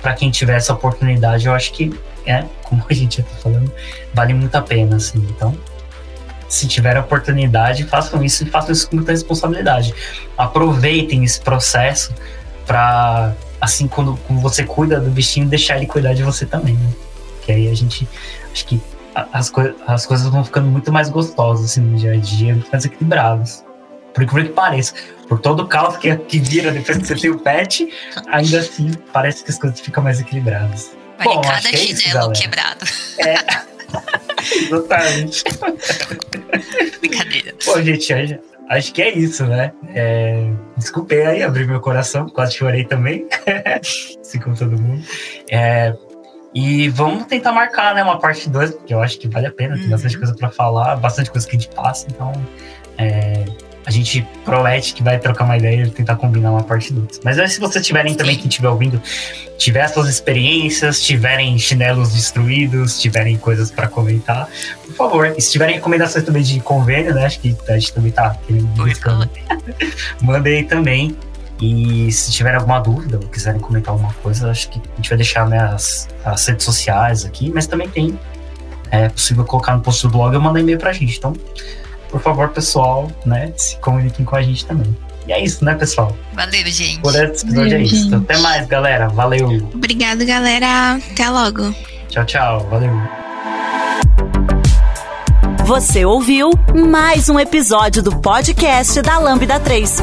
Speaker 2: para quem tiver essa oportunidade, eu acho que, é, como a gente já tá falando, vale muito a pena, assim. Então, se tiver a oportunidade, façam isso e façam isso com muita responsabilidade. Aproveitem esse processo para, assim, quando, quando você cuida do bichinho, deixar ele cuidar de você também, né? Que aí a gente, acho que as, coi as coisas vão ficando muito mais gostosas, assim, no dia a dia, muito mais equilibradas. Por que pareça. Por todo o caos que, que vira depois que você tem o pet, ainda assim, parece que as coisas ficam mais equilibradas.
Speaker 5: Bom, cada é chinelo quebrado. É.
Speaker 2: Exatamente.
Speaker 5: Brincadeira.
Speaker 2: Bom, gente, acho que é isso, né? É, desculpei aí, abri meu coração, quase chorei também, assim como todo mundo. É, e vamos tentar marcar, né, uma parte 2, porque eu acho que vale a pena, tem bastante uhum. coisa para falar, bastante coisa que a gente passa, então é, a gente promete que vai trocar uma ideia e tentar combinar uma parte 2. Mas se vocês tiverem também, quem estiver ouvindo, tiver suas experiências, tiverem chinelos destruídos, tiverem coisas para comentar, por favor. E se tiverem recomendações também de convênio, né? Acho que a gente também tá querendo buscando. Mandem aí também. E se tiver alguma dúvida ou quiserem comentar alguma coisa, acho que a gente vai deixar minhas as redes sociais aqui, mas também tem. É possível colocar no post do blog ou mandar e-mail pra gente. Então, por favor, pessoal, né, se comuniquem com a gente também. E é isso, né, pessoal?
Speaker 5: Valeu, gente.
Speaker 2: Por esse episódio Valeu, é isso. Até mais, galera. Valeu.
Speaker 4: Obrigado, galera. Até logo.
Speaker 2: Tchau, tchau. Valeu.
Speaker 1: Você ouviu mais um episódio do podcast da Lambda 3.